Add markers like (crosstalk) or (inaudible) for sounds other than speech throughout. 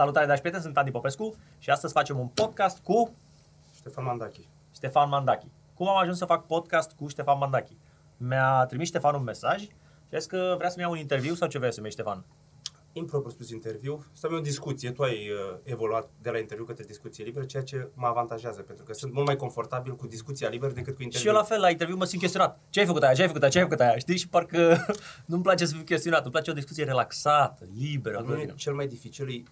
Salutare, dragi prieteni, sunt Andy Popescu și astăzi facem un podcast cu Ștefan Mandachi. Ștefan Mandachi. Cum am ajuns să fac podcast cu Ștefan Mandachi? Mi-a trimis Ștefan un mesaj și a zis că vrea să-mi iau un interviu sau ce vrea să-mi iei, Ștefan? Impropriu spus interviu, să avem o discuție. Tu ai uh, evoluat de la interviu către discuție liberă, ceea ce mă avantajează, pentru că sunt mult mai confortabil cu discuția liberă decât cu interviu. Și eu la fel, la interviu mă simt chestionat. Ce ai făcut aia, ce ai făcut aia, ce ai făcut aia, știi? Și parcă (laughs) nu-mi place să fiu chestionat, îmi place o discuție relaxată, liberă. Nu e cel mai dificil e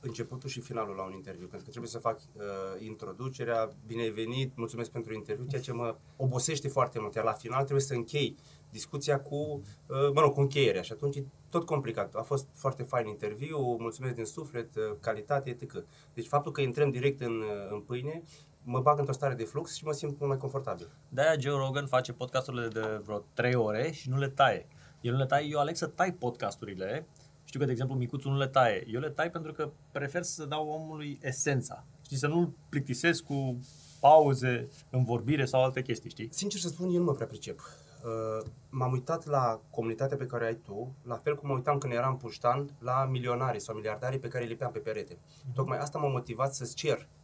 începutul și finalul la un interviu, pentru că trebuie să fac uh, introducerea, bine ai venit, mulțumesc pentru interviu, ceea ce mă obosește foarte mult, iar la final trebuie să închei discuția cu, uh, mă rog, cu încheierea și atunci e tot complicat. A fost foarte fain interviu, mulțumesc din suflet, uh, calitate, etc. Deci faptul că intrăm direct în, uh, în pâine, mă bag într-o stare de flux și mă simt mult mai confortabil. De-aia Joe Rogan face podcasturile de vreo 3 ore și nu le taie. El nu le taie, eu aleg să tai podcasturile. Știu că, de exemplu, micuțul nu le taie. Eu le tai pentru că prefer să dau omului esența. Știi, să nu-l plictisesc cu pauze în vorbire sau alte chestii, știi? Sincer să spun, eu nu mă prea pricep. Uh, m-am uitat la comunitatea pe care ai tu, la fel cum mă uitam când eram puștan la milionarii sau miliardarii pe care îi lipeam pe perete. Mm-hmm. Tocmai asta m-a motivat să-ți cer uh,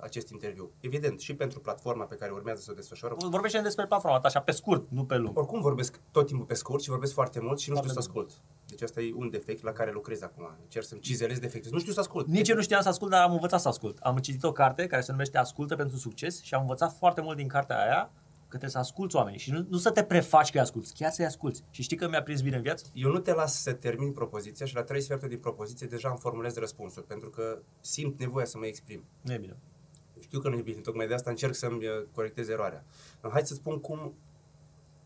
acest interviu. Evident, și pentru platforma pe care urmează să o desfășoară. Vorbește despre platforma ta, așa pe scurt, nu pe lung. Oricum vorbesc tot timpul pe scurt și vorbesc foarte mult și nu știu să ascult. Deci asta e un defect la care lucrez acum. Încerc să-mi cizelez defecte. Nu știu să ascult. Nici eu nu știam să ascult, dar am învățat să ascult. Am citit o carte care se numește Ascultă pentru succes și am învățat foarte mult din cartea aia că trebuie să asculți oamenii și nu, nu să te prefaci că îi asculți, chiar să-i asculți. Și știi că mi-a prins bine în viață? Eu nu te las să termin propoziția și la trei sferturi din propoziție deja îmi formulez răspunsul, pentru că simt nevoia să mă exprim. Nu e bine. Știu că nu e bine, tocmai de asta încerc să-mi uh, corectez eroarea. Hai să spun cum,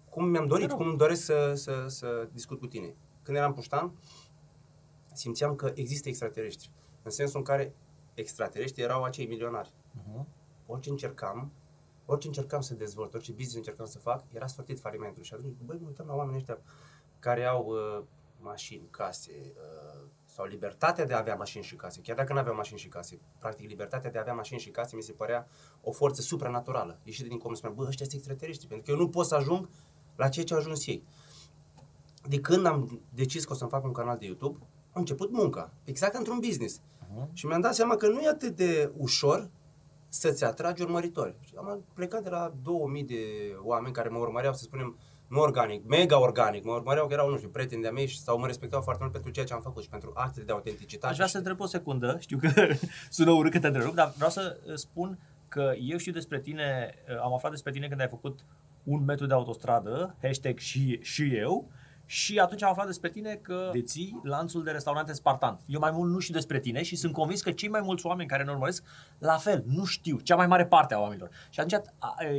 cum mi-am dorit, cum îmi doresc să, să, să discut cu tine. Când eram puștan, simțeam că există extraterestri. În sensul în care extraterestri erau acei milionari. Uh-huh. Orice încercam, orice încercam să dezvolt, orice business încercam să fac, era sortit falimentul. Și atunci, băi, mă uitam la oamenii ăștia care au uh, mașini, case, uh, sau libertatea de a avea mașini și case. Chiar dacă nu aveau mașini și case, practic libertatea de a avea mașini și case mi se părea o forță supranaturală. Ieșit din cum spuneam, bă, ăștia sunt extraterestri, pentru că eu nu pot să ajung la ceea ce au ajuns ei. De când am decis că o să-mi fac un canal de YouTube, a început munca, exact într-un business. Uh-huh. Și mi-am dat seama că nu e atât de ușor să-ți atragi urmăritori. Am plecat de la 2000 de oameni care mă urmăreau, să spunem, nu organic, mega organic, mă urmăreau că erau, nu știu, prieteni de-a mei sau mă respectau foarte mult pentru ceea ce am făcut și pentru actele de autenticitate. Aș vrea să întreb o secundă, știu că (laughs) sună urât că te întrerup, dar vreau să spun că eu știu despre tine, am aflat despre tine când ai făcut un metru de autostradă, hashtag și, și eu, și atunci am aflat despre tine că deții lanțul de restaurante Spartan. Eu mai mult nu știu despre tine și sunt convins că cei mai mulți oameni care ne urmăresc, la fel, nu știu, cea mai mare parte a oamenilor. Și atunci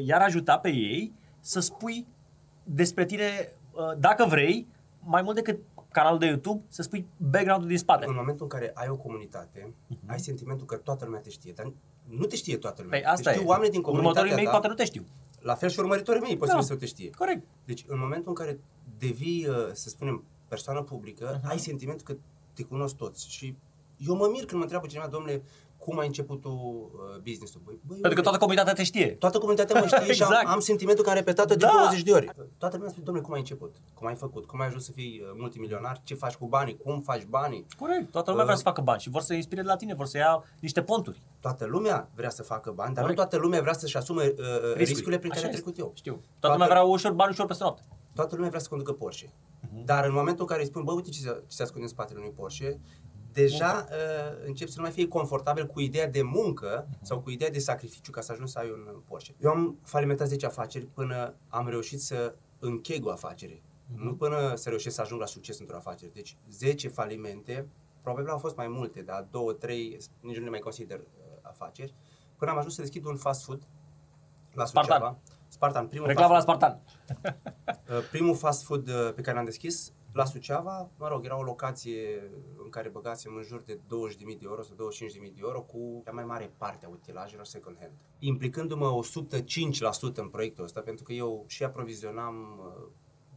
i-ar ajuta pe ei să spui despre tine, dacă vrei, mai mult decât canalul de YouTube, să spui background-ul din spate. În momentul în care ai o comunitate, uh-huh. ai sentimentul că toată lumea te știe, dar nu te știe toată lumea. Păi asta te știu e. oamenii din comunitatea Următorii mei ta, poate nu te știu. La fel și urmăritorii mei posibil Da. să te știe. Corect. Deci în momentul în care devii, uh, să spunem, persoană publică, Mhm. ai sentimentul că te cunosc toți. Și eu mă mir când mă întreabă cineva, domnule, cum ai început tu uh, business-ul? Băi, băi, Pentru că toată comunitatea te știe. toată comunitatea mă știe (laughs) și Exact. am, am sentimentul că am repetat-o de Da. 20 de ori. Toată lumea spune, domnule, cum ai început? Cum ai făcut? Cum ai ajuns să fii uh, multimilionar? Ce faci cu banii? Cum faci banii? Corect. Toată lumea vrea să facă bani și vor să inspire de la tine, vor să ia niște ponturi. Toată lumea vrea să facă bani, dar Corect. nu toată lumea vrea să-și asume uh, uh, riscurile prin care Așa am este. trecut eu. Știu. Toată Toată- lumea vrea ușor bani ușor peste noapte. Toată lumea vrea să conducă Porsche. Mhm. Dar în momentul în care îi spun, bă, uite ce se, ce se ascunde în spatele unui Porsche, deja uh, începi să nu mai fii confortabil cu ideea de muncă Mhm. sau cu ideea de sacrificiu ca să ajungi să ai un uh, Porsche. Eu am falimentat 10 afaceri până am reușit să încheg o afacere. Mhm. Nu până să reușesc să ajung la succes într-o afacere. Deci 10 falimente, probabil au fost mai multe, dar 2, 3, nici nu le mai consider uh, afaceri, până am ajuns să deschid un fast food la Spartan. Suceava. Spartan, primul Reclamă la fast food. Spartan. Uh, Primul fast food uh, pe care l-am deschis la Suceava, mă rog, era o locație în care băgasem în jur de 20.000 de euro sau 25.000 de euro cu cea mai mare parte a utilajelor second hand. Implicându-mă 105% în proiectul ăsta, pentru că eu și aprovizionam, uh,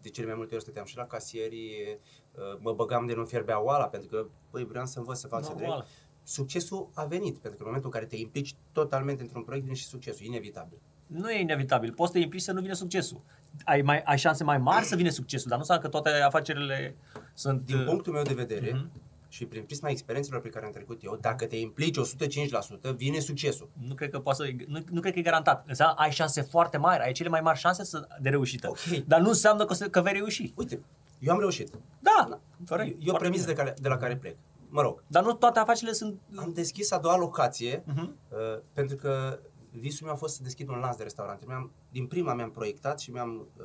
de cele mai multe ori stăteam și la casierie, uh, mă băgam de nu fierbea oala, pentru că, băi, vreau să învăț să fac să Normal. drept. Succesul a venit, pentru că în momentul în care te implici totalmente într-un proiect, vine și succesul, inevitabil. Nu e inevitabil. Poți să te implici să nu vină succesul. Ai, mai, ai șanse mai mari să vină succesul, dar nu înseamnă că toate afacerile sunt... Din uh, punctul meu de vedere, Mhm. și prin prisma experiențelor pe care am trecut eu, dacă te implici 105%, vine succesul. Nu cred că poate să, nu, nu cred că e garantat. Înseamnă ai șanse foarte mari, ai cele mai mari șanse să, de reușită. Ok. Dar nu înseamnă că, o să- că vei reuși. Uite, eu am reușit. Da, corect. E o Foarte premisă de, bine. care, de la care plec. Mă rog, Dar nu toate afacerile sunt... am deschis a doua locație Mhm. uh, pentru că visul meu a fost să deschid un lanț de restaurante. Mi-am, din prima mi-am proiectat și mi-am uh,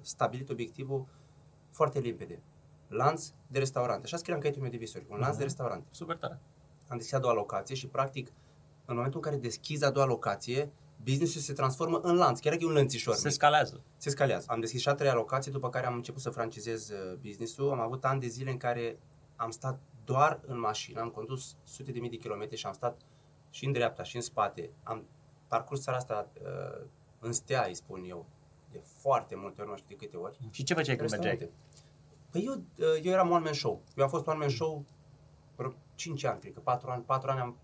stabilit obiectivul foarte limpede. Lanț de restaurante. Așa scriam în caietul meu de visuri. Un lanț de restaurante. Super tare. Am deschis a doua locație și practic în momentul în care deschizi a doua locație, businessul se transformă în lanț, chiar dacă e un lănțișor. Se mic. scalează. se scalează. Am deschis și a treia locație, după care am început să francizez uh, business-ul. Am avut ani de zile în care am stat doar în mașină, am condus sute de mii de kilometri și am stat și în dreapta și în spate. Am parcurs țara asta uh, în stea, îi spun eu, de foarte multe ori, nu știu de câte ori. Și ce făceai când mergeai? Restaurante. Păi eu, uh, eu eram one man show. Eu am fost one man show vreo 5 ani, cred că 4 ani, 4 ani am...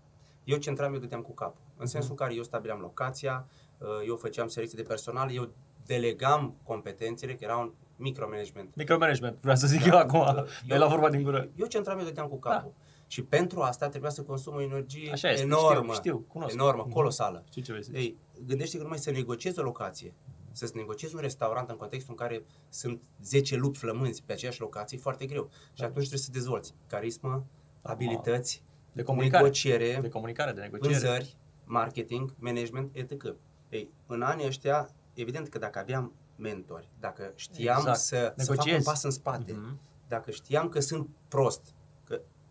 Eu centram, eu dădeam cu capul. În sensul în care eu stabileam locația, uh, eu făceam selecție de personal, eu delegam competențele, că era un micromanagement. Micromanagement, vreau să zic eu acum. Eu- Eu la vorba din gură. Eu centram, eu dădeam cu capul. Și pentru asta trebuia să consum o energie Așa este, enormă, știu, știu, cunosc. enormă, Mhm. colosală. Știi ce vrei să zici? Ei, gândește că numai să negociezi o locație, să-ți negociezi un restaurant în contextul în care sunt 10 lupi flămânzi pe aceeași locație, e foarte greu. Și atunci trebuie să dezvolți carismă, abilități, De comunicare. negociere, De comunicare, de negociere. vânzări, marketing, management, etc. Ei, în anii ăștia, evident că dacă aveam mentori, dacă știam Exact. să, să fac un Negociezi. pas în spate, Mhm. dacă știam că sunt prost, că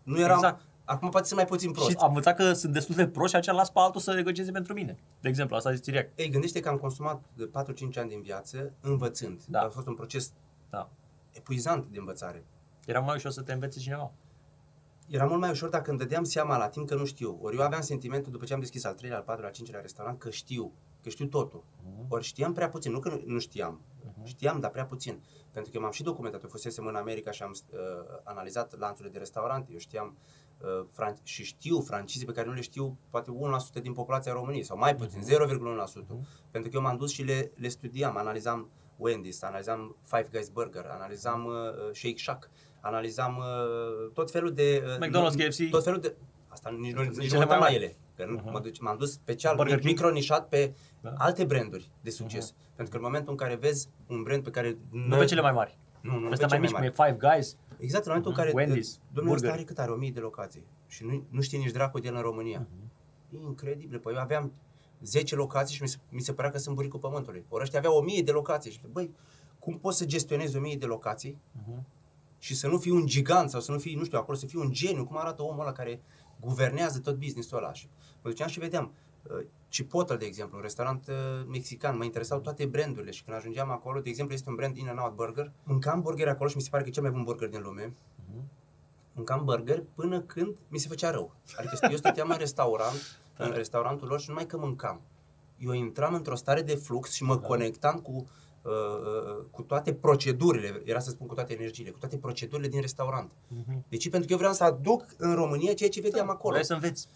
nu eram, Exact. acum poate sunt mai puțin prost. Și am învățat că sunt destul de prost și aceea las pe altul să negocieze pentru mine. De exemplu, asta zici direct. Ei, gândește că am consumat de 4-5 ani din viață învățând. Da. A fost un proces Da. epuizant de învățare. Era mai ușor să te învețe cineva. Era mult mai ușor dacă îmi dădeam seama la timp că nu știu. Ori eu aveam sentimentul după ce am deschis al treilea, al patrulea, al cincilea restaurant că știu, că știu totul. Ori știam prea puțin, nu că nu, nu știam. Știam, dar prea puțin. Pentru că eu m-am și documentat. Eu fusesem în America și am uh, analizat lanțurile de restaurante. Eu știam uh, fran- și știu francize pe care nu le știu poate 1% din populația României sau mai puțin, 0,1%. Pentru că eu m-am dus și le, le studiam, analizam Wendy's, analizam Five Guys Burger, analizam uh, uh, Shake Shack, analizam uh, tot felul de... Uh, McDonald's, nu- KFC. Tot felul de... Asta nici nu, nici Cele nu mă uitam mai la mari. ele. Că nu, mă duc, m-am dus special, Burger mic, King. micronișat pe Da. alte branduri de succes. Pentru că în momentul în care vezi un brand pe care... Nu pe cele mai mari. Nu, nu, nu Ăsta pe mai cele mici, mai cum e Five Guys. Exact, în momentul în Mhm. care... Wendy's, Domnul ăsta burgeri. are cât are? O mie de locații. Și nu, nu știe nici dracu de el în România. E incredibil. Păi eu aveam 10 locații și mi se, mi se părea că sunt buricul pământului. Ori ăștia aveau 1000 de locații. Și băi, cum poți să gestionezi 1000 de locații Mhm. și să nu fii un gigant sau să nu fii, nu știu, acolo să fii un geniu, cum arată omul ăla care guvernează tot business-ul ăla. Și mă duceam și vedeam uh, Chipotle, de exemplu, un restaurant uh, mexican, mă interesau toate brandurile și când ajungeam acolo, de exemplu, este un brand In-N-Out Burger, mâncam burger acolo și mi se pare că e cel mai bun burger din lume, mâncam burger până când mi se făcea rău. Adică eu stăteam în restaurant, în restaurantul lor și numai că mâncam. Eu intram într-o stare de flux și mă conectam cu, uh, uh, cu toate procedurile, era să spun cu toate energiile, cu toate procedurile din restaurant. De ce? Pentru că eu vreau să aduc în România ceea ce vedeam acolo. Vrei să înveți.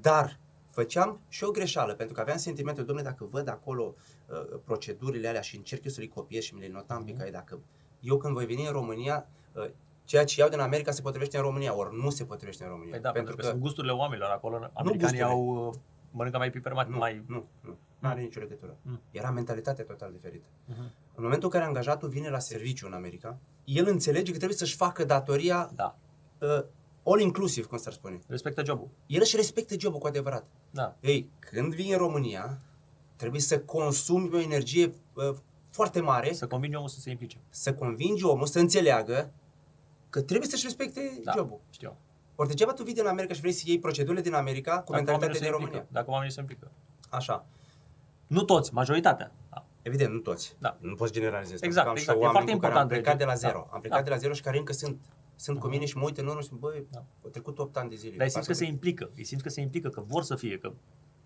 Dar făceam și o greșeală, pentru că aveam sentimentul, domnule, dacă văd acolo uh, procedurile alea și încerc eu să le copiez și mi le notam pe cai, dacă eu când voi veni în România, uh, ceea ce iau din America se potrivește în România, ori nu se potrivește în România. Păi da, pentru că, sunt gusturile oamenilor acolo. Americanii gusturile. au uh, mănâncă mai pipermat, nu, mai... nu, nu, nu are nicio legătură. Mm. Era mentalitatea total diferită. Mhm. În momentul în care angajatul vine la serviciu în America, el înțelege că trebuie să-și facă datoria Da. uh, all inclusive, cum s-ar spune. Respectă jobul. El își respectă jobul cu adevărat. Da. Ei, când vii în România, trebuie să consumi o energie uh, foarte mare, să... Să convingi omul să se implice. să convingi omul să înțeleagă că trebuie să-și respecte Da, jobul. știu. Ori degeaba tu vii din America și vrei să iei procedurile din America cu Dacă oamenii mentalitatea se din implică. România. Dacă oamenii se implică. Așa. Nu toți, majoritatea. Da. Evident, nu toți. Da. Nu poți generaliza. Exact, Am și exact. E oameni foarte cu care important Am plecat de- de la zero. da. Am plecat Da. de la zero și care încă sunt sunt cu mine și mă uit în urmă și spun, băi, Da. au trecut 8 ani de zile. Dar îi simți că Față se de- implică. Îi simți că se implică, că vor să fie, că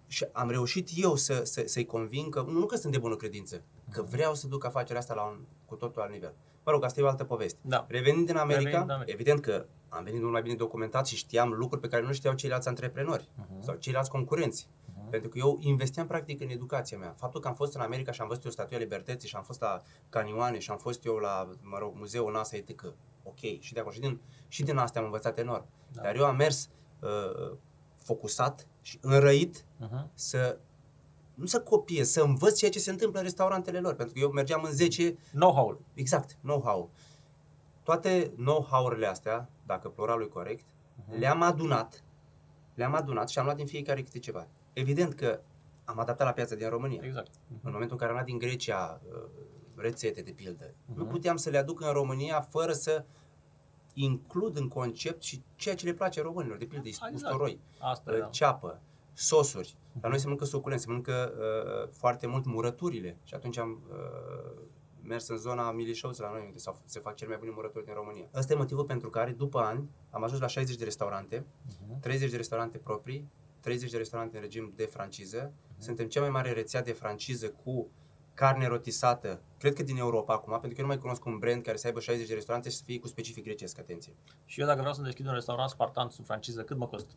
Și am reușit eu să, să, să-i conving că, nu că sunt de bună credință, că vreau să duc afacerea asta la un cu totul alt nivel. Mă rog, asta e o altă poveste. Da. Revenind din America, Revenind din America. evident că am venit mult mai bine documentat și știam lucruri pe care nu știau ceilalți antreprenori Mhm. sau ceilalți concurenți. Pentru că eu investeam practic în educația mea. Faptul că am fost în America și am văzut eu Statuia Libertății și am fost la Canioane și am fost eu la, mă rog, Muzeul NASA, etc. ok, și de acolo, și din, și din astea am învățat enorm. Da. Dar eu am mers uh, focusat și înrăit Uh-huh. să nu să copiez, să învăț ceea ce se întâmplă în restaurantele lor. Pentru că eu mergeam în 10, Know-how-ul. exact, know-how. Toate know-how-urile astea, dacă pluralul e corect, Mhm. le-am adunat, le-am adunat și am luat din fiecare câte ceva. Evident că am adaptat la piața din România. Exact. În momentul în care am luat din Grecia uh, rețete, de pildă, nu Mhm. puteam să le aduc în România fără să includ în concept și ceea ce le place românilor, de pildă Exact. usturoi, Asta uh, da. ceapă, sosuri. La noi se mănâncă suculent, se mănâncă uh, foarte mult murăturile și atunci am uh, mers în zona Milișăuț la noi, unde s-au- se fac cele mai bune murături din România. Ăsta e motivul pentru care, după ani, am ajuns la 60 de restaurante, Mhm. 30 de restaurante proprii, 30 de restaurante în regim de franciză. Suntem cea mai mare rețea de franciză cu carne rotisată, cred că din Europa acum, pentru că eu nu mai cunosc un brand care să aibă 60 de restaurante și să fie cu specific grecesc, atenție. Și eu dacă vreau să deschid un restaurant spartan sub franciză, cât mă costă?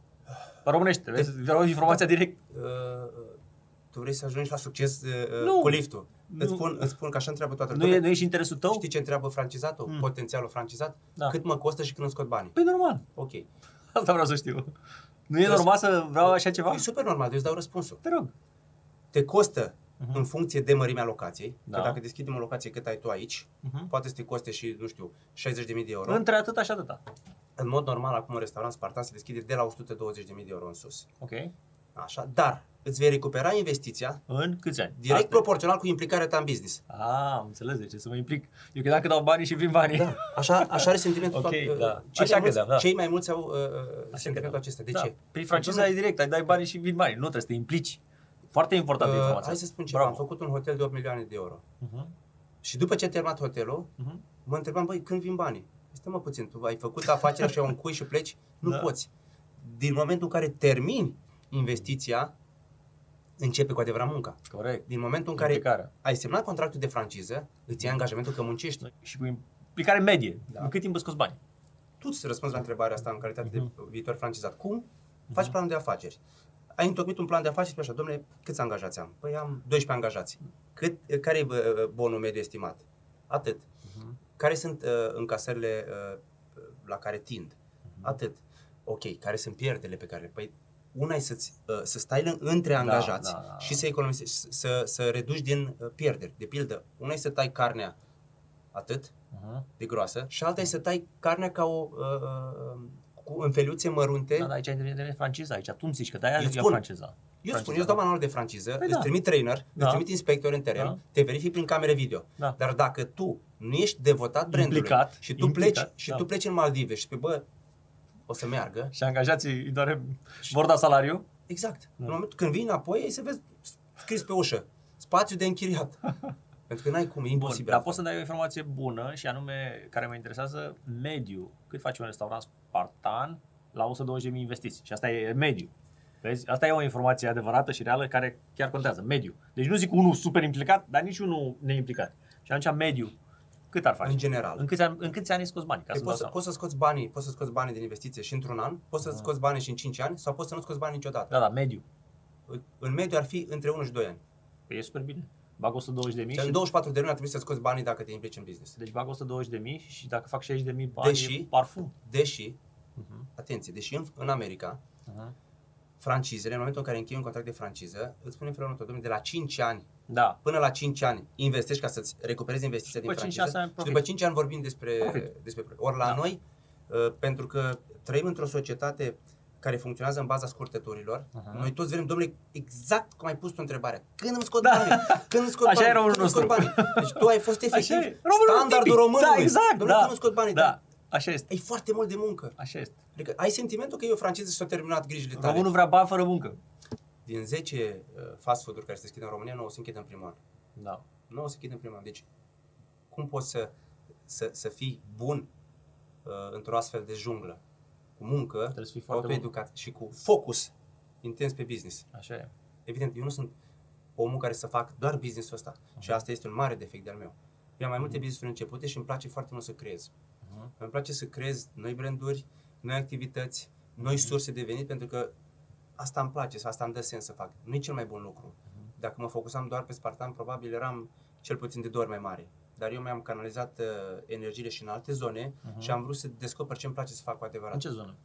Pe românește, vezi? Vreau informația direct. Uh, tu vrei să ajungi la succes uh, Nu. cu liftul. Îți Nu. spun, îți spun că așa întreabă toată Nu lumea. e, nu e și interesul tău? Știi ce întreabă francizatul? Mm. Potențialul francizat? Da. Cât mă costă și când îmi scot banii? Păi normal. Ok. Asta vreau să știu. Nu e Răs- normal să vreau așa ceva? E super normal, eu îți dau răspunsul. Te rog. Te costă Mhm. în funcție de mărimea locației. Da. Că dacă deschidem o locație cât ai tu aici, Mhm. poate să te coste și, nu știu, 60.000 de euro. Între atâta și atâta. În mod normal, acum un restaurant Spartan se deschide de la 120.000 de euro în sus. Ok. Așa, dar îți vei recupera investiția În câți ani? direct Asta e. proporțional cu implicarea ta în business. Ah, am înțeles de ce să mă implic. Eu credeam că dau banii și vin banii. Da, așa, așa are sentimentul. Ok, toat- da. Cei, Așa mai mulți, credeam, da. cei mai mulți au uh, uh, Așa sentimentul credeam. acesta. De da. ce? Prin franciza e direct, ai dai banii și vin banii. Nu trebuie să te implici. Foarte importantă Uh, informația. hai să spun ceva. Bravo. Am făcut un hotel de 8 milioane de euro. Uh-huh. Și după ce a terminat hotelul, Uh-huh. mă întrebam, băi, când vin banii? Este mă puțin, tu ai făcut afacerea și ai un cui și pleci? Nu Da. poți. Din momentul în care termini investiția, începe cu adevărat munca. Corect. Din momentul în care Implicarea. ai semnat contractul de franciză, îți iei angajamentul că muncești. Și cu implicare medie. Da. În cât timp îți scoți bani? Tu îți răspunzi la întrebarea asta în calitate de Mhm. viitor francizat. Cum faci planul de afaceri? Ai întocmit un plan de afaceri și spui așa, domnule, câți angajați am? Păi am 12 angajați. Cât, care e bă, bonul mediu estimat? Atât. Mhm. Care sunt uh, încasările uh, la care tind? Mhm. Atât. Ok, care sunt pierderile pe care le... Păi una e să-ți, uh, să stai lângă- între angajați da, da. și să economisești, să, să reduci din uh, pierderi. De pildă, una e să tai carnea atât Uh-huh. de groasă și alta e să tai carnea ca o uh, uh, cu în feliuțe mărunte. Da, dar aici intervine franciza, aici tu îmi zici că de-aia Eu e spun. franciza. Eu spun, eu îți dau manual de franciză, Păi îți da. trimit trainer, Da. îți trimit inspector în teren, Da. te verific prin camere video. Da. Dar dacă tu nu ești devotat brandului Implicat, și tu implicat, pleci și da. tu pleci în Maldive și spui, bă, o să meargă. Și angajații îi doare, vor da salariu? Exact. Da. În momentul când vii înapoi, ei să vezi scris pe ușă, spațiu de închiriat. (laughs) Pentru că n-ai cum, e Bun, imposibil. dar poți să dai o informație bună și anume care mă interesează mediu. Cât face un restaurant spartan la 120.000 investiții? Și asta e mediu. Vezi? Asta e o informație adevărată și reală care chiar contează. Mediu. Deci nu zic unul super implicat, dar nici unul neimplicat. Și atunci mediu. Cât ar face? În general. În câți ani, în câți ani ai scos bani? Ca Păi să poți, să, poți să scoți banii, poți să scoți banii din investiție și într-un an, poți să scoți banii și în 5 ani sau poți să nu scoți banii niciodată. Da, da, mediu. În mediu ar fi între 1 și 2 ani. Păi e super bine. Bag 120 de mii Și în și 24 de luni ar trebui să scoți banii dacă te implici în business. deci bag 120 de mii și dacă fac 60 de mii bani, Deși- e parfum. Deși, Uh-huh. atenție, deși în, în America, Uh-huh. francizele, în momentul în care închei un contract de franciză, îți spune în felul următor, domnule, de la 5 ani Da. până la 5 ani investești ca să-ți recuperezi investiția după din 5-6 franciză ani și profit. după 5 ani vorbim despre, Profit. despre profit. Ori la Da. noi, uh, pentru că trăim într-o societate care funcționează în baza scurtăturilor, Aha. noi toți vrem, domnule, exact cum ai pus tu întrebarea. Când îmi scot Da. banii? Când îmi scot Așa banii? e românul Când îmi scot nostru. banii? Deci tu ai fost efectiv Așa e. Românul standardul tipic. românului. Da, exact. Domnule, da. când îmi scot banii? Da. Așa este. E foarte mult de muncă. Așa este. Adică ai sentimentul că e o franciză și s-au terminat grijile tale. Românul vrea bani fără muncă. Din 10 uh, fast food-uri care se deschid în România, 9 se închid în primul an. Da. 9 se închid în primul an. Deci, cum poți să, să, să fii bun uh, într-o astfel de junglă? Cu muncă, Trebuie să fii foarte autoeducat și cu focus intens pe business. Așa e. Evident, eu nu sunt omul care să fac doar business-ul ăsta. Și asta este un mare defect de-al meu. Eu am mai multe business-uri începute și îmi place foarte mult să creez. Mhm. Îmi place să creez noi branduri, noi activități, noi surse de venit, pentru că asta îmi place, sau asta îmi dă sens să fac. Nu e cel mai bun lucru. Dacă mă focusam doar pe Spartan, probabil eram cel puțin de două ori mai mare. Dar eu mi-am canalizat uh, energiile și în alte zone uh-huh. și am vrut să descoper ce îmi place să fac cu adevărat. În ce zonă?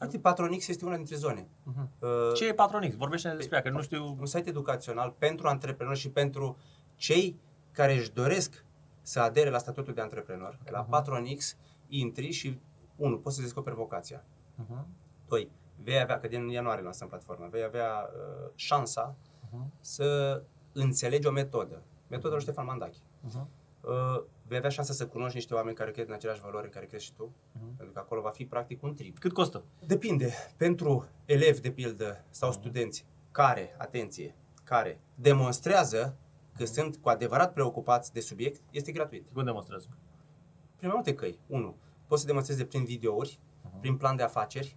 Uite, Patronix este una dintre zone. Uh-huh. Uh, ce e Patronix? Vorbește despre ea, că nu știu... Un site educațional pentru antreprenori și pentru cei care își doresc să adere la statutul de antreprenor. Uh-huh. La Patronix intri și, unu, poți să descoperi vocația. Uh-huh. Doi, vei avea, că din ianuarie lansăm platforma, vei avea uh, șansa uh-huh. să înțelegi o metodă. Metoda lui Ștefan Mandachi. Uh-huh. Uh, vei avea șansa să cunoști niște oameni care cred în aceleași valori în care crezi și tu, uh-huh. pentru că acolo va fi practic un trip. Cât costă? Depinde. Pentru elevi, de pildă, sau uh-huh. studenți care, atenție, care demonstrează că uh-huh. sunt cu adevărat preocupați de subiect, este gratuit. Cum demonstrează? Prin mai multe căi. Unu, poți să demonstrezi prin videouri, uh-huh. prin plan de afaceri,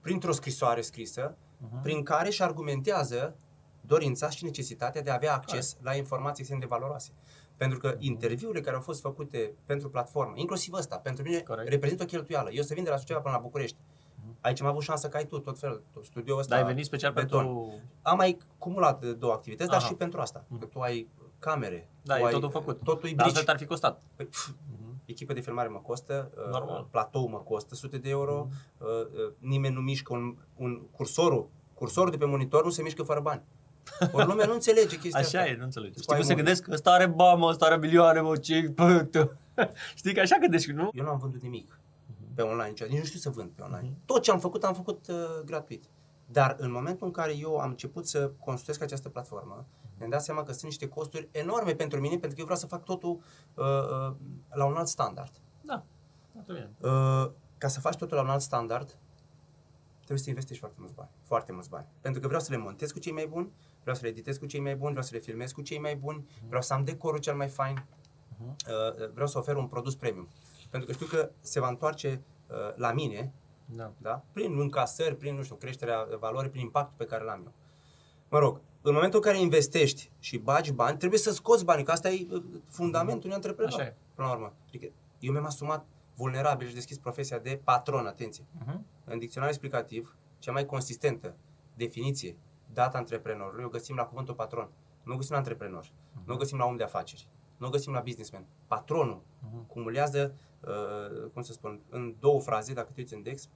printr-o scrisoare scrisă, uh-huh. prin care își argumentează dorința și necesitatea de a avea acces Hai. la informații extrem de valoroase. Pentru că uh-huh. interviurile care au fost făcute pentru platformă, inclusiv ăsta, pentru mine Corect. reprezintă o cheltuială. Eu să vin de la Suceava până la București. Uh-huh. Aici am avut șansă că ai tu tot felul, tot studioul ăsta. Dar ai venit special beton. pentru... Am mai cumulat două activități, Aha. dar și pentru asta. Uh-huh. Că tu ai camere. Da, tu e ai, totul făcut. Totul e Dar altfel ar fi costat. Păi, echipă de filmare mă costă, uh, Normal. uh, platou mă costă sute de euro, mm. uh, uh, nimeni nu mișcă un, un cursorul, cursorul de pe monitor nu se mișcă fără bani. (laughs) Ori lumea nu înțelege chestia Așa asta. e, nu înțelege. Știi cum se gândesc? Ăsta are bani, ăsta are milioane, mă, ce (laughs) Știi că așa gândești, nu? Eu nu am vândut nimic uh-huh. pe online, nici nu știu să vând pe online. Uh-huh. Tot ce am făcut, am făcut uh, gratuit. Dar în momentul în care eu am început să construiesc această platformă, mi-am dat seama că sunt niște costuri enorme pentru mine, pentru că eu vreau să fac totul uh, uh, la un alt standard. Da, uh, ca să faci totul la un alt standard, trebuie să investești foarte mulți bani. Foarte mulți bani. Pentru că vreau să le montez cu cei mai buni, vreau să le editez cu cei mai buni, vreau să le filmez cu cei mai buni, uh-huh. vreau să am decorul cel mai fain, uh-huh. uh, vreau să ofer un produs premium. Pentru că știu că se va întoarce uh, la mine, da. Da? prin încasări, prin, nu știu, creșterea valorii, prin impactul pe care l-am eu. Mă rog, în momentul în care investești și bagi bani, trebuie să scoți banii, că asta e uh, fundamentul unui antreprenor. Așa e. Până la urmă. Adică eu mi-am asumat vulnerabil și deschis profesia de patron, atenție. Uh-huh. În dicționarul explicativ, cea mai consistentă definiție dată antreprenorului o găsim la cuvântul patron. Nu o găsim la antreprenor, uh-huh. nu o găsim la om de afaceri, nu o găsim la businessman. Patronul uh-huh. cumulează, uh, cum să spun, în două fraze, dacă te uiți în Dex,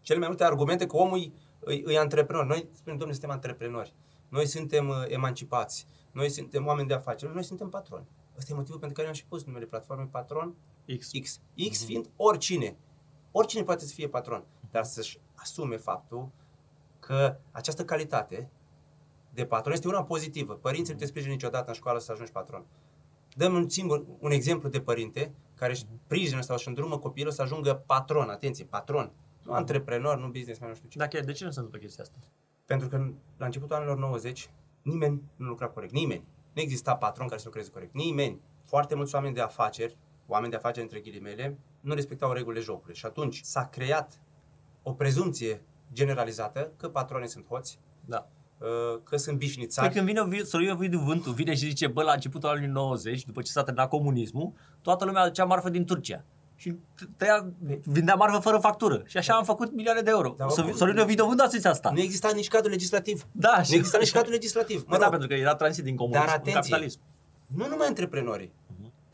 cele mai multe argumente că omul e, e, e antreprenor. Noi spunem, domnule, suntem antreprenori. Noi suntem uh, emancipați. Noi suntem oameni de afaceri. Noi suntem patroni. Ăsta e motivul pentru care am și pus numele platformei Patron X. X. X mm-hmm. fiind oricine. Oricine poate să fie patron, dar să-și asume faptul că această calitate de patron este una pozitivă. Părinții nu te sprijină niciodată în școală să ajungi patron. Dăm un singur un exemplu de părinte care își sprijină sau își îndrumă copilul să ajungă patron, atenție, patron. Nu antreprenor, nu businessman, nu știu ce. Dacă, de ce nu se întâmplă chestia asta? Pentru că la începutul anilor 90 nimeni nu lucra corect. Nimeni. Nu exista patron care să lucreze corect. Nimeni. Foarte mulți oameni de afaceri, oameni de afaceri între ghilimele, nu respectau regulile jocului. Și atunci s-a creat o prezumție generalizată că patronii sunt hoți, da. Uh, că sunt bișnițari. Păi când vine Sorin Ovidiu Vântu, vine și zice, bă, la începutul anului 90, după ce s-a terminat comunismul, toată lumea aducea marfă din Turcia și tăia, vindea marfă fără factură. Și așa am făcut milioane de euro. Da, Sorin Ovidiu Vânt a zis asta. Nu exista nici cadru legislativ. Da, nu exista nici cadru legislativ. Mă da, rog, da, pentru că era tranzit din comunism Dar atenție, capitalism. Nu numai antreprenorii.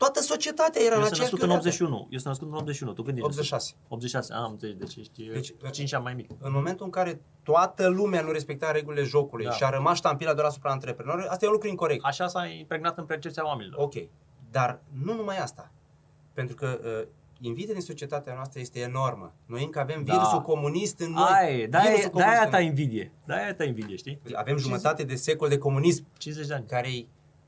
Uh-huh. Toată societatea era Eu în aceeași născut în 81. Eu sunt născut în 81. Tu când ești 86. 86. Am înțeles. Deci ești deci, 5 ani mai mic. În momentul în care toată lumea nu respecta regulile jocului da. și a rămas ștampila doar asupra antreprenorului, asta e un lucru incorrect. Așa s-a impregnat în percepția oamenilor. Ok. Dar nu numai asta. Pentru că uh, invidia din societatea noastră este enormă. Noi încă avem da. virusul comunist în noi. Ai, da-aia, da ta invidie. Da-aia ta invidie, știi? Avem jumătate de secol de comunism. 50 de ani. Care e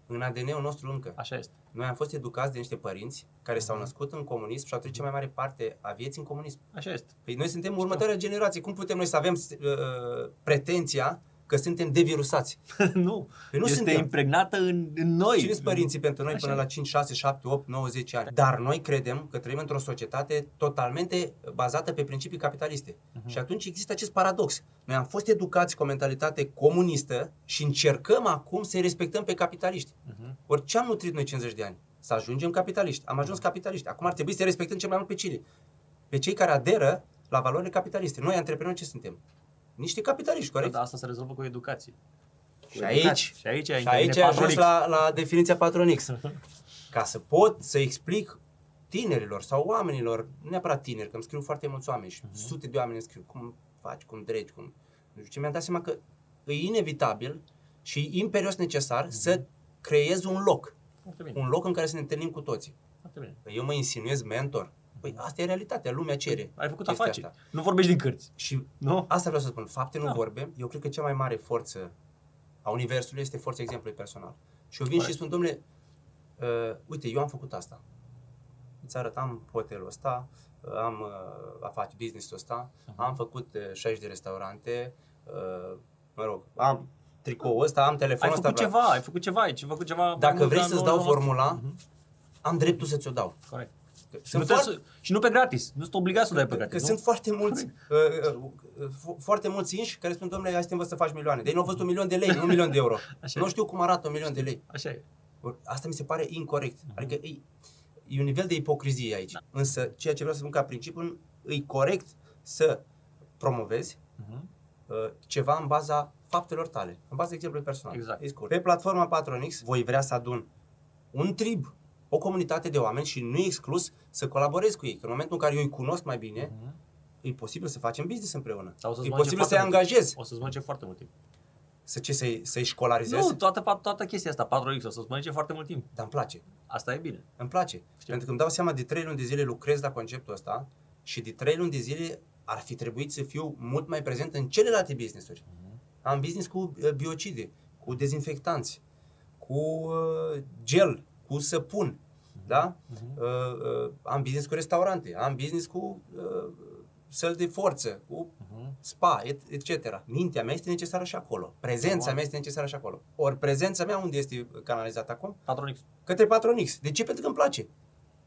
în ADN-ul nostru încă. Așa este. Noi am fost educați de niște părinți care s-au mhm. născut în comunism și au trăit cea mai mare parte a vieții în comunism. Așa este. Păi noi suntem următoarea generație. Cum putem noi să avem uh, pretenția că suntem devirusați. (laughs) nu, păi nu este suntem. impregnată în, în noi. Cine sunt părinții pentru noi Așa până la 5, 6, 7, 8, 9, 10 ani? Dar noi credem că trăim într-o societate totalmente bazată pe principii capitaliste. Uh-huh. Și atunci există acest paradox. Noi am fost educați cu o mentalitate comunistă și încercăm acum să-i respectăm pe capitaliști. Uh-huh. Ori ce am nutrit noi 50 de ani? Să ajungem capitaliști. Am ajuns capitaliști. Acum ar trebui să respectăm cel mai mult pe cine? Pe cei care aderă la valorile capitaliste. Noi, antreprenori, ce suntem? Niște capitaliști, corect? Da, asta se rezolvă cu educație. Cu și, aici, și aici, și aici ajuns la, la definiția Patronix. (laughs) ca să pot să explic tinerilor sau oamenilor, nu neapărat tineri, că îmi scriu foarte mulți oameni și uh-huh. sute de oameni îmi scriu, cum faci, cum dregi, cum... Nu știu ce, mi-am dat seama că e inevitabil și imperios necesar uh-huh. să creez un loc. Un loc în care să ne întâlnim cu toții. Eu mă insinuez mentor. Păi asta e realitatea, lumea cere. Ai făcut afaceri. Asta. Nu vorbești din cărți. Și nu? asta vreau să spun, fapte nu da. vorbe. Eu cred că cea mai mare forță a Universului este forța exemplului personal. Și eu vin Corect. și spun, domnule, uh, uite, eu am făcut asta. Îți arătam hotelul ăsta, uh, am uh, afaceri, business-ul ăsta, uh-huh. am făcut uh, 60 de restaurante, uh, mă rog, am tricoul ăsta, am telefonul ăsta. Ai făcut ceva, ai făcut ceva aici, ai făcut ceva. Dacă vrei să-ți dau formula, uh-huh. am dreptul să ți-o dau. Corect. Sunt nu foarte... Și nu pe gratis. Nu sunt obligat să dai pe gratis. Că nu? sunt foarte mulți, uh, uh, foarte mulți inși care spun, domnule, hai să te învăț să faci milioane. Deci nu au văzut un milion de lei, nu un milion de euro. (laughs) Așa nu știu cum arată un milion de lei. Așa e. Asta mi se pare incorrect. Uh-huh. Adică e, e un nivel de ipocrizie aici. Da. Însă ceea ce vreau să spun ca principiu, e corect să promovezi uh-huh. uh, ceva în baza faptelor tale, în baza exemplului personal. Exact. Pe platforma Patronix voi vrea să adun un trib o comunitate de oameni și nu e exclus să colaborezi cu ei. Că în momentul în care eu îi cunosc mai bine, uh-huh. e posibil să facem business împreună. Sau e posibil să-i angajez. O să-ți mănânce foarte mult timp. Să ce, să-i, să-i școlarizezi? Nu, toată, toată chestia asta, 4X, o să-ți mănânce foarte mult timp. Dar îmi place. Asta e bine. Îmi place. Știu. Pentru că îmi dau seama de 3 luni de zile lucrez la conceptul ăsta și de 3 luni de zile ar fi trebuit să fiu mult mai prezent în celelalte business-uri. Uh-huh. Am business cu uh, biocide, cu dezinfectanți, cu uh, gel, cu săpun, da? Uh-huh. Uh, uh, am business cu restaurante, am business cu uh, săl de forță, cu uh-huh. spa, et, etc. Mintea mea este necesară și acolo. Prezența uh-huh. mea este necesară și acolo. Ori prezența mea unde este canalizată acum? Patronix. Către Patronix. De ce? Pentru că îmi place.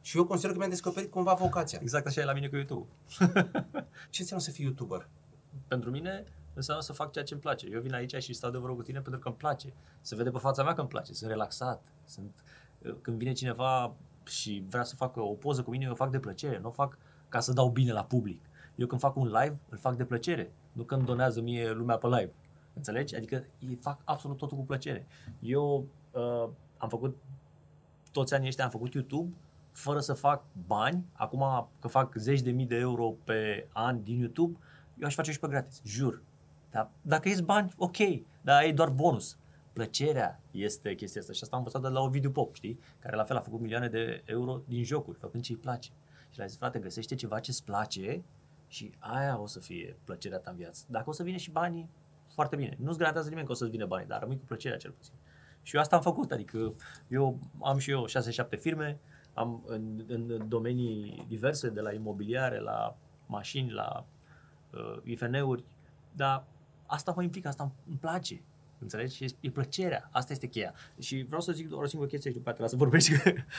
Și eu consider că mi-am descoperit cumva vocația. Exact așa e la mine cu YouTube. (laughs) ce înseamnă să fii YouTuber? Pentru mine înseamnă să fac ceea ce îmi place. Eu vin aici și stau de vorbă cu tine pentru că îmi place. Se vede pe fața mea că îmi place. Sunt relaxat. Sunt... Când vine cineva și vrea să facă o poză cu mine, eu o fac de plăcere, nu o fac ca să dau bine la public. Eu când fac un live, îl fac de plăcere, nu când donează mie lumea pe live. Înțelegi? Adică îi fac absolut totul cu plăcere. Eu uh, am făcut, toți anii ăștia am făcut YouTube fără să fac bani. Acum că fac zeci de mii de euro pe an din YouTube, eu aș face și pe gratis, jur. Dar dacă ești bani, ok, dar e doar bonus plăcerea este chestia asta. Și asta am învățat de la Ovidiu Pop, știi? Care la fel a făcut milioane de euro din jocuri, făcând ce îi place. Și le-a zis, frate, găsește ceva ce îți place și aia o să fie plăcerea ta în viață. Dacă o să vină și banii, foarte bine. Nu-ți garantează nimeni că o să-ți vină banii, dar rămâi cu plăcerea cel puțin. Și eu asta am făcut, adică eu am și eu 6-7 firme, am în, în domenii diverse, de la imobiliare, la mașini, la uh, IFN-uri, dar asta mă implică, asta îmi place. Înțelegi? Și e plăcerea. Asta este cheia. Și vreau să zic doar o singură chestie și după aceea să vorbești.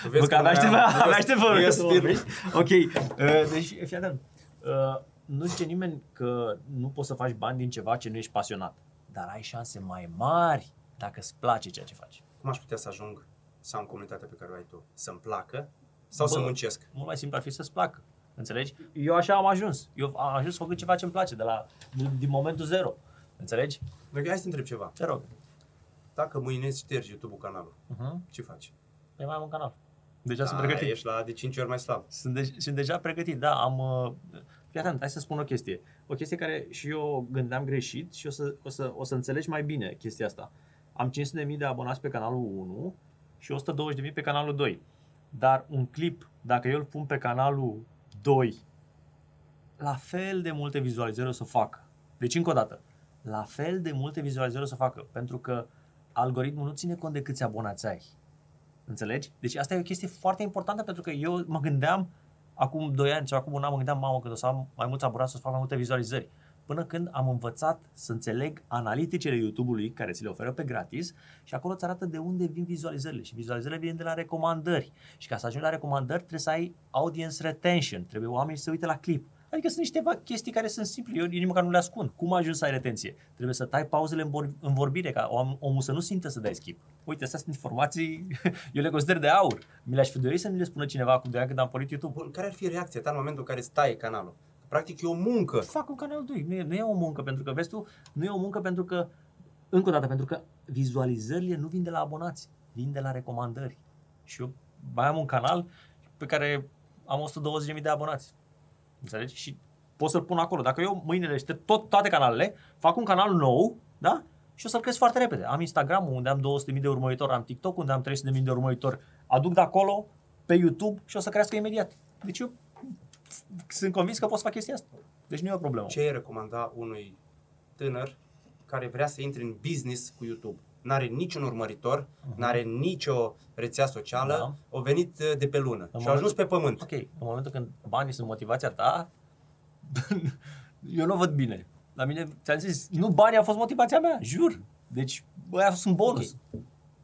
Vezi că abia aștept, abia aștept să vorbești. Ok. Uh, deci, fii atent. Uh, nu zice nimeni că nu poți să faci bani din ceva ce nu ești pasionat. Dar ai șanse mai mari dacă îți place ceea ce faci. Cum aș putea să ajung să am comunitatea pe care o ai tu? Să-mi placă sau Bă, să muncesc? Mult mai simplu ar fi să-ți placă. Înțelegi? Eu așa am ajuns. Eu am ajuns făcând ceva ce îmi place de la, din momentul zero. Înțelegi? Hai să te întreb ceva. Te rog. Dacă mâine ștergi YouTube-ul canalul, uh-huh. ce faci? Păi mai am un canal. Deja da, sunt pregătit. Ești la de 5 ori mai slab. Sunt, de, sunt deja pregătit, da. Am, uh, fii atent, hai să spun o chestie. O chestie care și eu gândeam greșit și o să, o să, o să înțelegi mai bine chestia asta. Am 500.000 de abonați pe canalul 1 și 120.000 pe canalul 2. Dar un clip, dacă eu îl pun pe canalul 2, la fel de multe vizualizări o să facă. Deci, încă o dată, la fel de multe vizualizări o să facă, pentru că algoritmul nu ține cont de câți abonați ai. Înțelegi? Deci asta e o chestie foarte importantă pentru că eu mă gândeam acum 2 ani sau acum un an mă gândeam, mamă, că o să am mai mulți abonați să fac mai multe vizualizări. Până când am învățat să înțeleg analiticile YouTube-ului care ți le oferă pe gratis și acolo îți arată de unde vin vizualizările. Și vizualizările vin de la recomandări. Și ca să ajungi la recomandări trebuie să ai audience retention, trebuie oamenii să se uite la clip. Adică sunt niște chestii care sunt simple, eu nici măcar nu le ascund. Cum ajungi să ai retenție? Trebuie să tai pauzele în, vor- în vorbire, ca om, omul să nu simtă să dai skip. Uite, astea sunt informații, (laughs) eu le consider de aur. Mi le-aș fi dorit să mi le spună cineva cu de când am pornit YouTube. Bun, care ar fi reacția ta în momentul în care stai canalul? Practic e o muncă. Fac un canal 2, nu e, nu e o muncă, pentru că, vezi tu, nu e o muncă pentru că, încă o dată, pentru că vizualizările nu vin de la abonați, vin de la recomandări. Și eu mai am un canal pe care am 120.000 de abonați. Înțelegi? Și pot să-l pun acolo. Dacă eu mâine le șterg tot, toate canalele, fac un canal nou, da? Și o să-l cresc foarte repede. Am Instagram unde am 200.000 de urmăritori, am TikTok unde am 300.000 de urmăritori, aduc de acolo pe YouTube și o să crească imediat. Deci eu sunt convins că pot să fac chestia asta. Deci nu e o problemă. Ce ai recomanda unui tânăr care vrea să intre în business cu YouTube? N-are niciun urmăritor, uh-huh. n-are nicio rețea socială, Da. o venit uh, de pe lună În și a ajuns pe pământ. Ok, în momentul când banii sunt motivația ta, (laughs) eu nu o văd bine. La mine, ți-am zis, nu banii au fost motivația mea, jur. Deci, băia sunt bonus. Ok.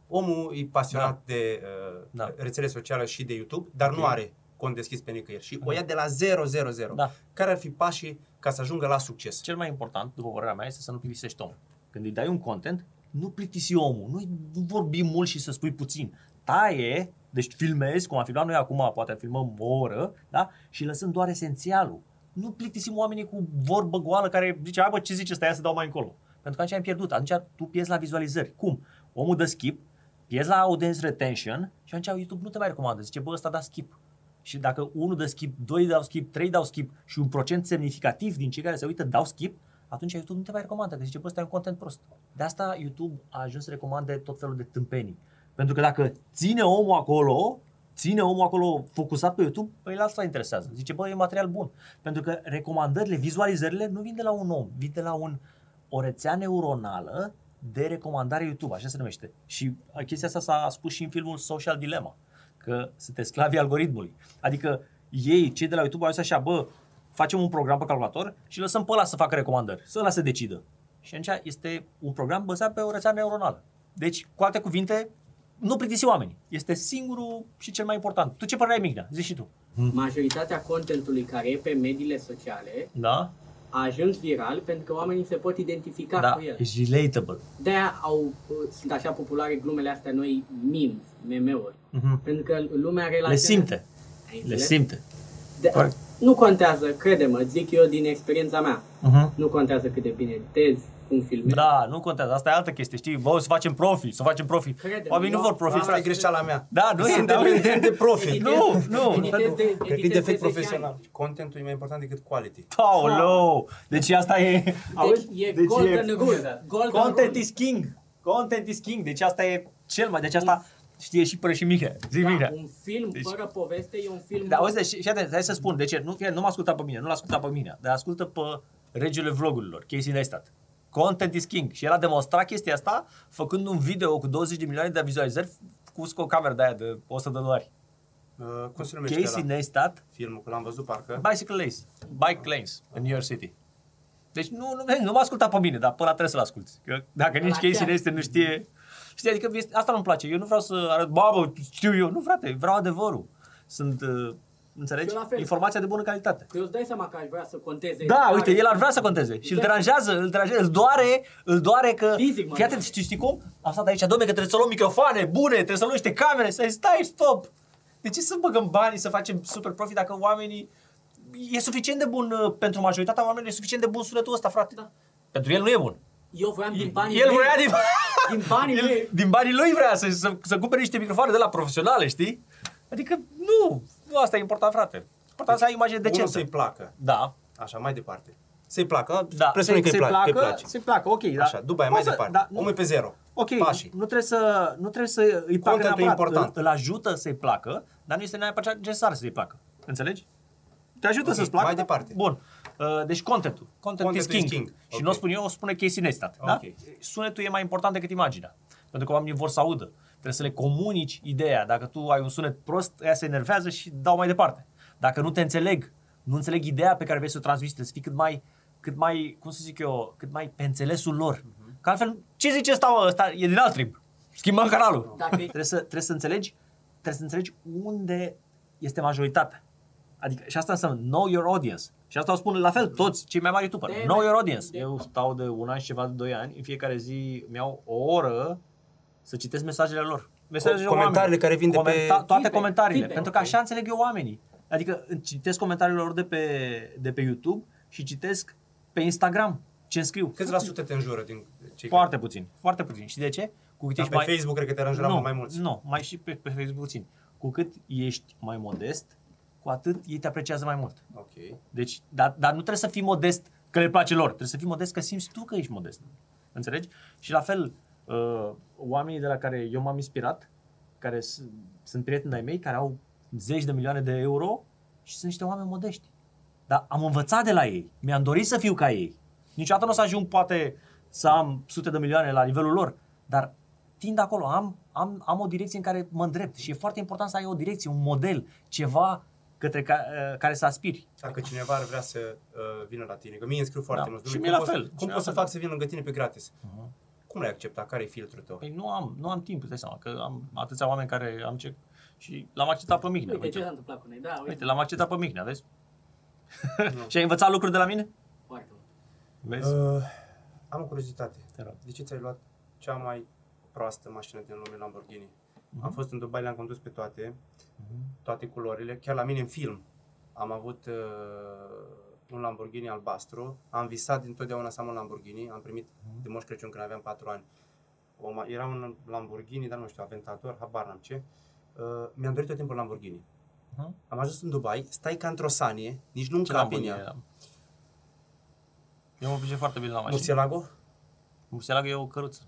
Omul e pasionat de uh, Da. rețele sociale și de YouTube, dar Ok. nu are cont deschis pe nicăieri și o ia de la 000. Da. Care ar fi pașii ca să ajungă la succes? Cel mai important, după părerea mea, este să nu plictisești omul. Când îi dai un content, nu plictisi omul. Nu vorbi mult și să spui puțin. Taie, deci filmezi, cum am filmat noi acum, poate filmăm o oră, da? și lăsând doar esențialul. Nu plictisim oamenii cu vorbă goală care zice, hai bă, ce zice ăsta, ia să dau mai încolo. Pentru că atunci ai pierdut. Atunci tu pierzi la vizualizări. Cum? Omul dă skip, pierzi la audience retention și atunci YouTube nu te mai recomandă. Zice, bă, ăsta da skip. Și dacă unul dă skip, doi dau skip, trei dau skip și un procent semnificativ din cei care se uită dau skip, atunci YouTube nu te mai recomandă, că zice, bă, ăsta e un content prost. De asta YouTube a ajuns să recomande tot felul de tâmpenii. Pentru că dacă ține omul acolo, ține omul acolo focusat pe YouTube, păi la asta interesează. Zice, bă, e material bun. Pentru că recomandările, vizualizările nu vin de la un om, vin de la un, o rețea neuronală de recomandare YouTube, așa se numește. Și chestia asta s-a spus și în filmul Social Dilemma, că sunteți sclavii algoritmului. Adică ei, cei de la YouTube, au zis așa, bă, facem un program pe calculator și lăsăm pe ăla să facă recomandări, să ăla să decidă. Și atunci este un program bazat pe o rețea neuronală. Deci, cu alte cuvinte, nu plictisi oamenii. Este singurul și cel mai important. Tu ce părere ai, Mignea? Zici și tu. Majoritatea contentului care e pe mediile sociale Da? a ajuns viral pentru că oamenii se pot identifica Da, cu el. e relatable. De-aia au, sunt așa populare glumele astea noi memes, meme-uri. Mhm. Pentru că lumea relaționează... Le simte. Ai Le înțeles? simte. De, Corect. Nu contează, crede-mă, zic eu din experiența mea. Mhm. Nu contează cât de bine editezi, cum filmezi. Da, nu contează. Asta e altă chestie, știi? Bă, să facem profi, să facem profi. Crede-mă, Oamenii nu eu- vor profi. Asta Asta e greșeala mea. Da, nu e, Sunt da, dependent de profi. Editez- Nu, nu, editez nu. de- Cred că e editez defect de 10 profesional. ani. Contentul e mai important decât quality. Paolo! Deci asta e... auzi? Deci e golden rule. Golden Content rule. is king. Content is king. Deci asta e cel mai... Deci asta știe și până și Mihe. Zi, Da, Mihe. un film Deci- fără poveste e un film... Da, auzi, deci, și atent, hai să spun, de ce? Nu, nu m-a ascultat pe mine, nu l-a ascultat pe mine, dar ascultă pe regele vlogurilor, Casey Neistat. Content is king. Și el a demonstrat chestia asta făcând un video cu 20 de milioane de vizualizări cu cu o cameră de aia de 100 de dolari. Uh, cum se numește Casey ăla? Neistat, Filmul, că l-am văzut parcă. Bicycle Lanes, Bike Lanes, în New York City. Deci nu, nu, nu m-a ascultat pe mine, dar pe ăla trebuie să-l asculti. Că dacă nici La Casey chiar. Neistat nu știe... Știi, adică este, asta nu-mi place. Eu nu vreau să arăt, babă, știu eu. Nu, frate, vreau adevărul. Sunt, uh, înțelegi? Eu la fel. Informația de bună calitate. Că eu îți dai seama că aș vrea să conteze. Da, Care- uite, el ar vrea să conteze și îl deranjează, îl deranjează, îl doare, îl doare că... Fizic, mă Fii atent, doare. știi, știi cum? Am stat aici, domne, că trebuie să luăm microfoane bune, trebuie să luăm niște camere, să stai, stop! De ce să băgăm banii să facem super profit dacă oamenii... E suficient de bun uh, pentru majoritatea oamenilor, e suficient de bun sunetul ăsta, frate. Da. Pentru el nu e bun. Eu voiam din banii el mei. vrea din, Din banii el, mei. din banii lui vrea să, să, să cumpere niște microfoane de la profesionale, știi? Adică nu, nu asta e important, frate. Important să ai imagine Unul decentă. să-i placă. Da, Așa, mai departe. Să-i placă. da. Presupune că îi să-i plac- că îi placă, place. să-i placă, ok. Da. Așa, după aia mai Poți să- departe. Da, nu, Omul e pe zero. ok, Pașii. nu trebuie să, nu trebuie să îi placă Contentul e neapărat. important. Îl, îl ajută să-i placă, dar nu este neapărat necesar să-i placă. Înțelegi? Te ajută Ok, să-ți placă. mai departe. Bun. Uh, deci contentul. Content is Contentul king. is king. Și Ok. nu o spun eu, o spune Casey Neistat. Da? Ok. Sunetul e mai important decât imaginea. Pentru că oamenii vor să audă. Trebuie să le comunici ideea. Dacă tu ai un sunet prost, ea se enervează și dau mai departe. Dacă nu te înțeleg, nu înțeleg ideea pe care vrei să o transmiți, trebuie să fii cât mai, cât mai, cum să zic eu, cât mai pe înțelesul lor. Că altfel, ce zice ăsta, mă? ăsta e din alt trib. Schimbăm canalul. Dacă e- Trebuie să, trebuie să înțelegi, trebuie să înțelegi unde este majoritatea. Adică, și asta înseamnă know your audience. Și asta o spun la fel toți cei mai mari youtuberi. De- Know your audience. de- Eu stau de un an și ceva de doi ani, în fiecare zi mi-au o oră să citesc mesajele lor. Mesajele comentariile oamenilor. care vin de pe- toate Feedback, comentariile. feedback, pentru că ok. așa înțeleg eu oamenii. Adică citesc comentariile lor de pe, de pe YouTube și citesc pe Instagram ce îmi scriu. Câți la sută te înjură din cei Foarte puțin. Foarte puțin. Și de ce? Cu cât Dar ești pe Facebook cred că te-ar înjura nu, mult mai mulți. Nu, mai și pe, pe Facebook puțin. cu cât ești mai modest, cu atât ei te apreciază mai mult. Ok. Deci, dar, dar nu trebuie să fii modest că le place lor. Trebuie să fii modest că simți tu că ești modest. Înțelegi? Și la fel, uh, oamenii de la care eu m-am inspirat, care s- sunt prieteni ai mei, care au zeci de milioane de euro și sunt niște oameni modești. Dar am învățat de la ei. Mi-am dorit să fiu ca ei. Niciodată nu o să ajung, poate, să am sute de milioane la nivelul lor, dar tind acolo, am, am, am o direcție în care mă îndrept și e foarte important să ai o direcție, un model, ceva către ca, uh, care să aspiri. Dacă cineva ar vrea să uh, vină la tine, că mie îmi scriu foarte Da. mulți. Și "Dom'le, mie cum la pot- fel. Și Cum mie pot la să fel. fac să vin lângă tine pe gratis? Uh-huh. Cum l-ai accepta? Care e filtrul tău? Păi nu am, nu am timp, îți dai seama, că am atâția oameni care am ce... Și l-am acceptat pe Mihnea. Uite, ce Uite, s-a întâmplat cu noi? Da, uite, uite l-am acceptat pe Mihnea, vezi? Nu. (laughs) și ai învățat lucruri de la mine? foarte mult. Vezi? Uh, am o curiozitate. Te rog. De ce ți-ai luat cea mai proastă mașină din lume Lamborghini? Mhm. Am fost în Dubai, le-am condus pe toate, toate culorile. Chiar la mine în film am avut uh, un Lamborghini albastru. Am visat dintotdeauna să am un Lamborghini. Am primit Mhm. de Moș Crăciun când aveam 4 ani. O, ma- era un Lamborghini, dar nu știu, Aventador, habar n-am ce. Uh, mi-am dorit tot timpul Lamborghini. Mhm. Am ajuns în Dubai, stai ca într-o sanie, nici nu Ce încapi în Lamborghini ea. era? Eu mă pricep foarte bine la mașini. Murcielago, Murcielago e o căruță.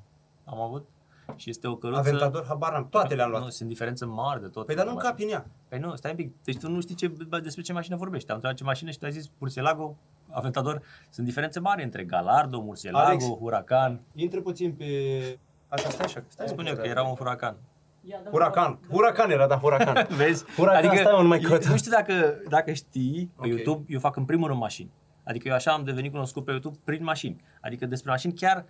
Am avut. Și este o căruță... Aventador, habar n-am, toate le-am luat. Nu, sunt diferențe mari de tot. Păi dar nu la încapi mașini. în ea. Păi nu, stai un pic. Deci tu nu știi ce, despre ce mașină vorbești. Am întrebat ce mașină și tu ai zis Murcielago, Aventador. Sunt diferențe mari între Galardo, Murcielago, Alex. Huracan. Intră puțin pe... Așa, stai așa. Stai Spune eu că era un Huracan. Ia, dă-mi Huracan. dă-mi- Huracan era, da, huracan. (laughs) Vezi? Huracan, stai, mă, nu mai eu- căuta. Nu știu dacă, dacă știi, pe Ok. YouTube eu fac în primul rând mașini. Adică eu așa am devenit cunoscut pe YouTube prin mașini. Adică despre mașini chiar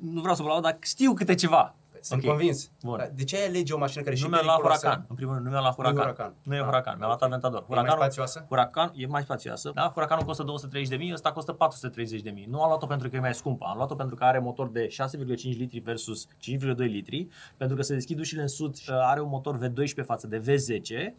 nu vreau să vă laud, dar știu câte ceva. Sunt Ok. convins. Bun. Dar De ce ai alege o mașină care e și Nu mi-am luat periculoasă? Huracan. În primul rând, nu mi-am luat Huracan. Huracan. Nu e Ah, Huracan, mi-am luat ok. Aventador. E mai Huracanul- spațioasă? Huracan e mai spațioasă. Da, Huracanul costă 230.000, ăsta costă 430.000. Nu am luat-o pentru că e mai scumpă. Am luat-o pentru că are motor de 6,5 litri versus 5,2 litri, pentru că se deschid ușile în sud și are un motor V12 față de V10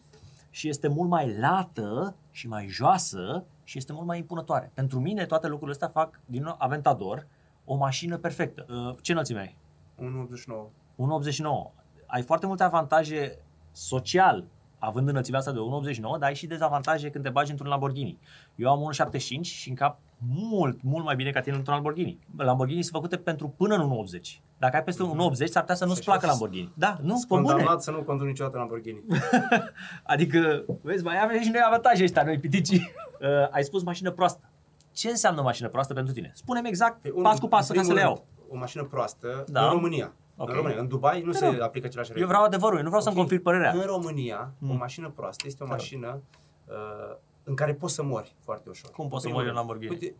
și este mult mai lată și mai joasă și este mult mai impunătoare. Pentru mine toate lucrurile astea fac din nou Aventador o mașină perfectă. Uh, Ce înălțime ai? 1,89. 1,89. Ai foarte multe avantaje social având înălțimea asta de 1,89, dar ai și dezavantaje când te bagi într-un Lamborghini. Eu am 1,75 și încap mult, mult mai bine ca tine într-un Lamborghini. Lamborghini sunt făcute pentru până în 1,80. Dacă ai peste 1,80, s-ar putea să nu-ți Să placă știi. Lamborghini. Da, nu, Sunt pe bune. condamnat să nu conduc niciodată Lamborghini. (laughs) Adică, vezi, mai avem și noi avantaje ăștia, noi piticii. (laughs) Uh, ai spus mașină proastă. Ce înseamnă mașină proastă pentru tine? Spune-mi exact, Păi, un- pas cu pas, în ca să primul le iau. rând, O mașină proastă Da. în România. Ok. În România. În Dubai nu Te se rog. aplică același Eu reguli. vreau adevărul, eu nu vreau să-mi Ok. confirm părerea. În România, o Mm. mașină proastă este o Te rog. mașină uh, în care poți să mori foarte ușor. Cum poți să În mori primul în Lamborghini? Uite,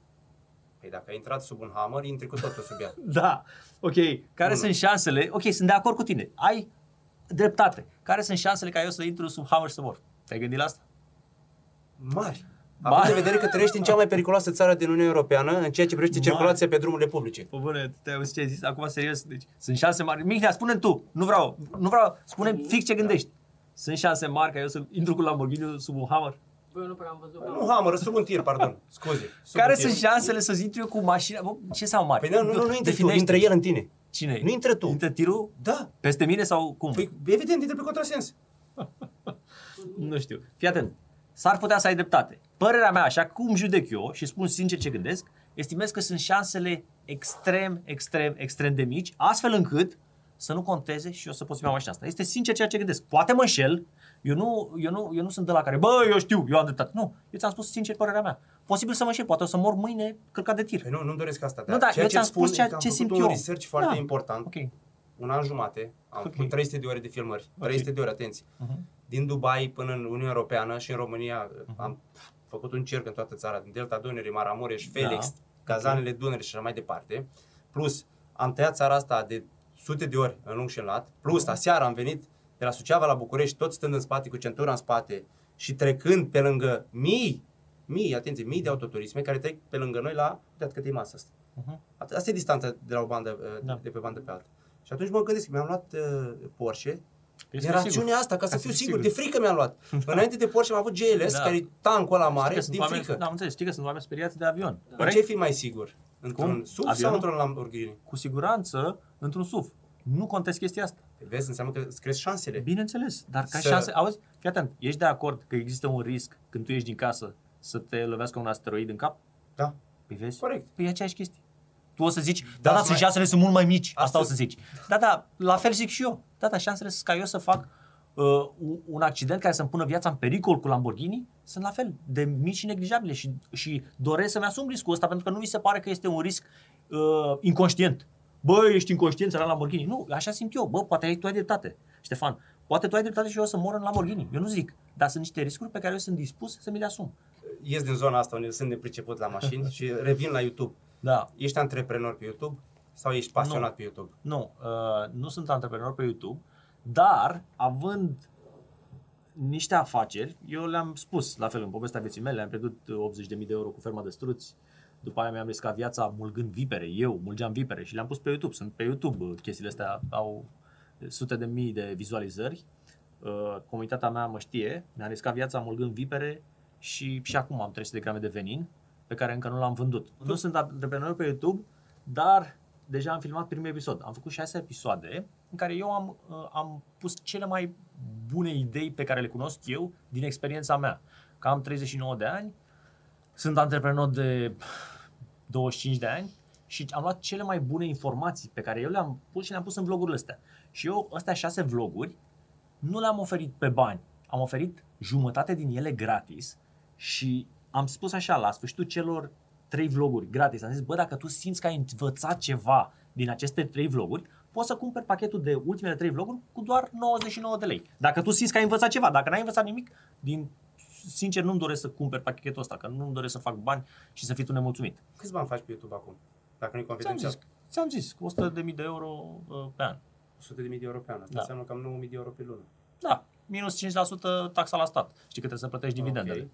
păi dacă ai intrat sub un Hammer, intri cu totul sub ea. (laughs) Da, ok. Care Unu. sunt șansele? Ok, sunt de acord cu tine. Ai dreptate. Care sunt șansele ca eu să intru sub Hammer și să mor? Te-ai gândit la asta? Mari. Mari. Având în vedere că trăiești în cea mai periculoasă țară din Uniunea Europeană, în ceea ce privește Mari. circulația pe drumurile publice. Pă bune, te-ai auzit ce ai zis? Acum serios, deci sunt șanse mari. Mihnea, spune tu. Nu vreau, nu vreau. spune fix ce gândești. Sunt șanse mari ca eu să intru cu Lamborghini sub un Hammer? Bă, eu nu prea am văzut. Nu Hammer, sub un tir, pardon. Scuze. Sub Care un tir. sunt șansele să intru eu cu mașina? Bă, ce sau mari? Păi nu, nu, nu, nu intră tu, Definește. intră el în tine. Cine? Nu intră tu. Intră tirul? Da. Peste mine sau cum? Păi, evident, intră pe contrasens. (laughs) Nu știu. Fii atent. S-ar putea să ai dreptate. Părerea mea, așa cum judec eu și spun sincer ce gândesc, estimez că sunt șansele extrem, extrem, extrem de mici, astfel încât să nu conteze și eu să pot să iau mașina asta. Este sincer ceea ce gândesc. Poate mă înșel, eu nu, eu, nu, eu nu sunt de la care, bă, eu știu, eu am dreptate. Nu, eu ți-am spus sincer părerea mea. Posibil să mă înșel, poate o să mor mâine călcat de tir. Păi nu, nu-mi doresc asta. Nu, da, ceea eu ce ți-am îți spun spus ceea e că am ce făcut simt un eu. research foarte Da. important. Ok. Un an jumate. Am Ok. făcut 300 de ore de filmări. 300 de ore, atenție. Mhm. Din Dubai până în Uniunea Europeană și în România am făcut un cerc în toată țara, din Delta Dunării, Maramureș, Felix, Da. Cazanele Dunării și așa mai departe. Plus, am tăiat țara asta de sute de ori în lung și în lat. Plus, aseară am venit de la Suceava la București, tot stând în spate, cu centura în spate și trecând pe lângă mii, mii, atenție, mii de autoturisme care trec pe lângă noi la, uitați cât e masa asta. Mhm. At- Asta e distanța de la o bandă, uh, Da. de pe bandă pe alta. Și atunci mă gândesc, mi-am luat uh, Porsche, Păi din să fiu rațiunea sigur. asta, ca să Ca fiu să fiu sigur, sigur. de frică mi-am luat. (laughs) Înainte de Porsche am avut GLS, Da. care e tancul ăla Știi mare, că sunt din oameni, frică. Da, am înțeles, știi că sunt oameni speriați de avion. În ce fi mai sigur? Într-un Cum? SUV Avionul? sau într-un Lamborghini? cu siguranță într-un SUV. Nu contest chestia asta. Vezi, înseamnă că îți crezi șansele. Bineînțeles, dar ca Să- șanse, auzi, fii atent, ești de acord că există un risc când tu ieși din casă să te lovească un asteroid în cap? Da. Păi vezi? Corect. Păi e aceeași chestie. Tu o să zici, da, Da, da, mai- sunt șansele sunt mult mai mici, asta, Asta- o să zici. Da, da, la fel zic și eu. Da, da, șansele sunt ca eu să fac uh, un- un accident care să-mi pună viața în pericol cu Lamborghini sunt la fel de mici și neglijabile și, și doresc să-mi asum riscul ăsta pentru că nu mi se pare că este un risc uh, inconștient. Bă, ești inconștient să la Lamborghini. Nu, așa simt eu. Bă, poate ai tu ai dreptate. Ștefan, poate tu ai dreptate și eu o să mor în Lamborghini. Eu nu zic. Dar sunt niște riscuri pe care eu sunt dispus să mi le asum. Ies din zona asta unde sunt nepriceput la mașini (laughs) și revin la YouTube. Da. Ești antreprenor pe YouTube sau ești pasionat Nu. pe YouTube? Nu, uh, nu sunt antreprenor pe YouTube, dar având niște afaceri, eu le-am spus, la fel, în povestea vieții mele, am pierdut 80.000 de euro cu ferma de struți, după aia mi-am riscat viața mulgând vipere, eu mulgeam vipere și le-am pus pe YouTube, sunt pe YouTube, uh, chestiile astea au sute de mii de vizualizări, Uh, comunitatea mea mă știe, mi-am riscat viața mulgând vipere și, și acum am 300 de grame de venin pe care încă nu l-am vândut. Nu sunt antreprenor pe YouTube, dar deja am filmat primul episod. Am făcut șase episoade în care eu am, uh, am pus cele mai bune idei pe care le cunosc eu din experiența mea. Că am 39 de ani, sunt antreprenor de 25 de ani și am luat cele mai bune informații pe care eu le-am pus și le-am pus în vlogurile astea. Și eu, astea șase vloguri, nu le-am oferit pe bani. Am oferit jumătate din ele gratis și am spus așa, la sfârșitul celor trei vloguri gratis, am zis, bă, dacă tu simți că ai învățat ceva din aceste trei vloguri, poți să cumperi pachetul de ultimele trei vloguri cu doar 99 de lei. Dacă tu simți că ai învățat ceva, dacă n-ai învățat nimic, din sincer nu-mi doresc să cumperi pachetul ăsta, că nu-mi doresc să fac bani și să fii tu nemulțumit. Câți bani faci pe YouTube acum? Dacă nu-i Ți-am confidențial. zis, ți-am zis, 100.000 de euro uh, pe an. 100 de mii de euro pe an. Asta Da. înseamnă cam 9.000 de euro pe lună. Da, minus 5% taxa la stat. Știi că trebuie să plătești dividendele. Ok.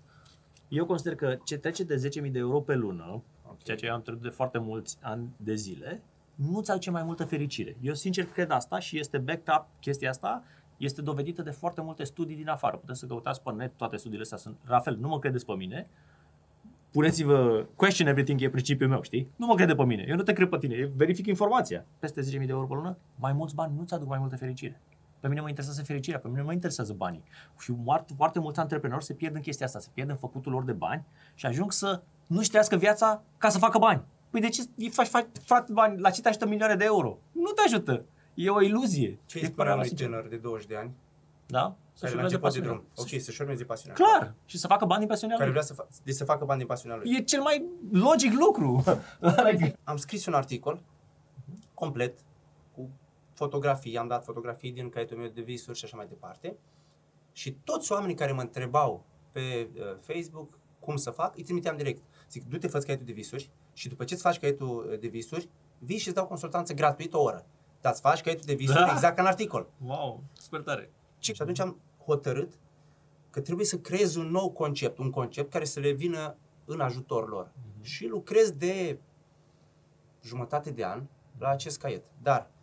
Eu consider că ce trece de 10.000 de euro pe lună, Ok. ceea ce eu am trecut de foarte mulți ani de zile, nu-ți aduce mai multă fericire. Eu sincer cred asta și este backed up chestia asta, este dovedită de foarte multe studii din afară. Puteți să căutați pe net, toate studiile astea sunt, la fel, nu mă credeți pe mine, puneți-vă question everything, e principiul meu, știi? Nu mă crede pe mine, eu nu te cred pe tine, eu verific informația. Peste 10.000 de euro pe lună, mai mulți bani nu-ți aduc mai multă fericire. Pe mine mă interesează fericirea, pe mine nu mă interesează banii. Și foarte, foarte mulți antreprenori se pierd în chestia asta, se pierd în făcutul lor de bani și ajung să nu-și trăiască viața ca să facă bani. Păi de ce îi faci, faci frate, bani? La ce te ajută milioane de euro? Nu te ajută. E o iluzie. Ce E îi spunea părerea unui mea sinceră. tânăr de 20 de ani Da? care Să-și la urmeze început de pasiunea. drum? Ok, să-și urmeze pasiunea. Clar. Și să facă bani din pasiunea Care lui. vrea să, fa- de să facă bani din pasiunea lui. E cel mai logic lucru. Like, Am scris un articol complet cu fotografii, am dat fotografii din caietul meu de visuri și așa mai departe. Și toți oamenii care mă întrebau pe uh, Facebook cum să fac, îi trimiteam direct. Zic, du-te, fă caietul de visuri și după ce îți faci caietul uh, de visuri, vii și îți dau consultanță gratuit o oră. Dar îți faci caietul de visuri Da. exact ca în articol. wow, super tare. Și atunci am hotărât că trebuie să creez un nou concept, un concept care să le vină în ajutor lor. Și lucrez de jumătate de an la acest caiet. Dar, uh,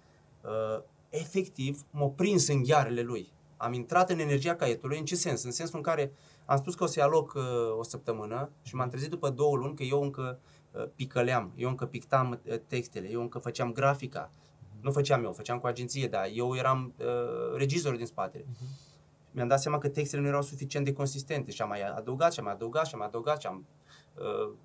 efectiv, m-a prins în ghearele lui. Am intrat în energia caietului, în ce sens? În sensul în care am spus că o să-i aloc uh, o săptămână și m-am trezit după două luni că eu încă uh, picăleam, eu încă pictam uh, textele, eu încă făceam grafica. Nu făceam eu, făceam cu agenție, dar eu eram uh, regizorul din spatele. Mi-am dat seama că textele nu erau suficient de consistente și am mai adăugat și am mai adăugat și am mai adăugat și am uh,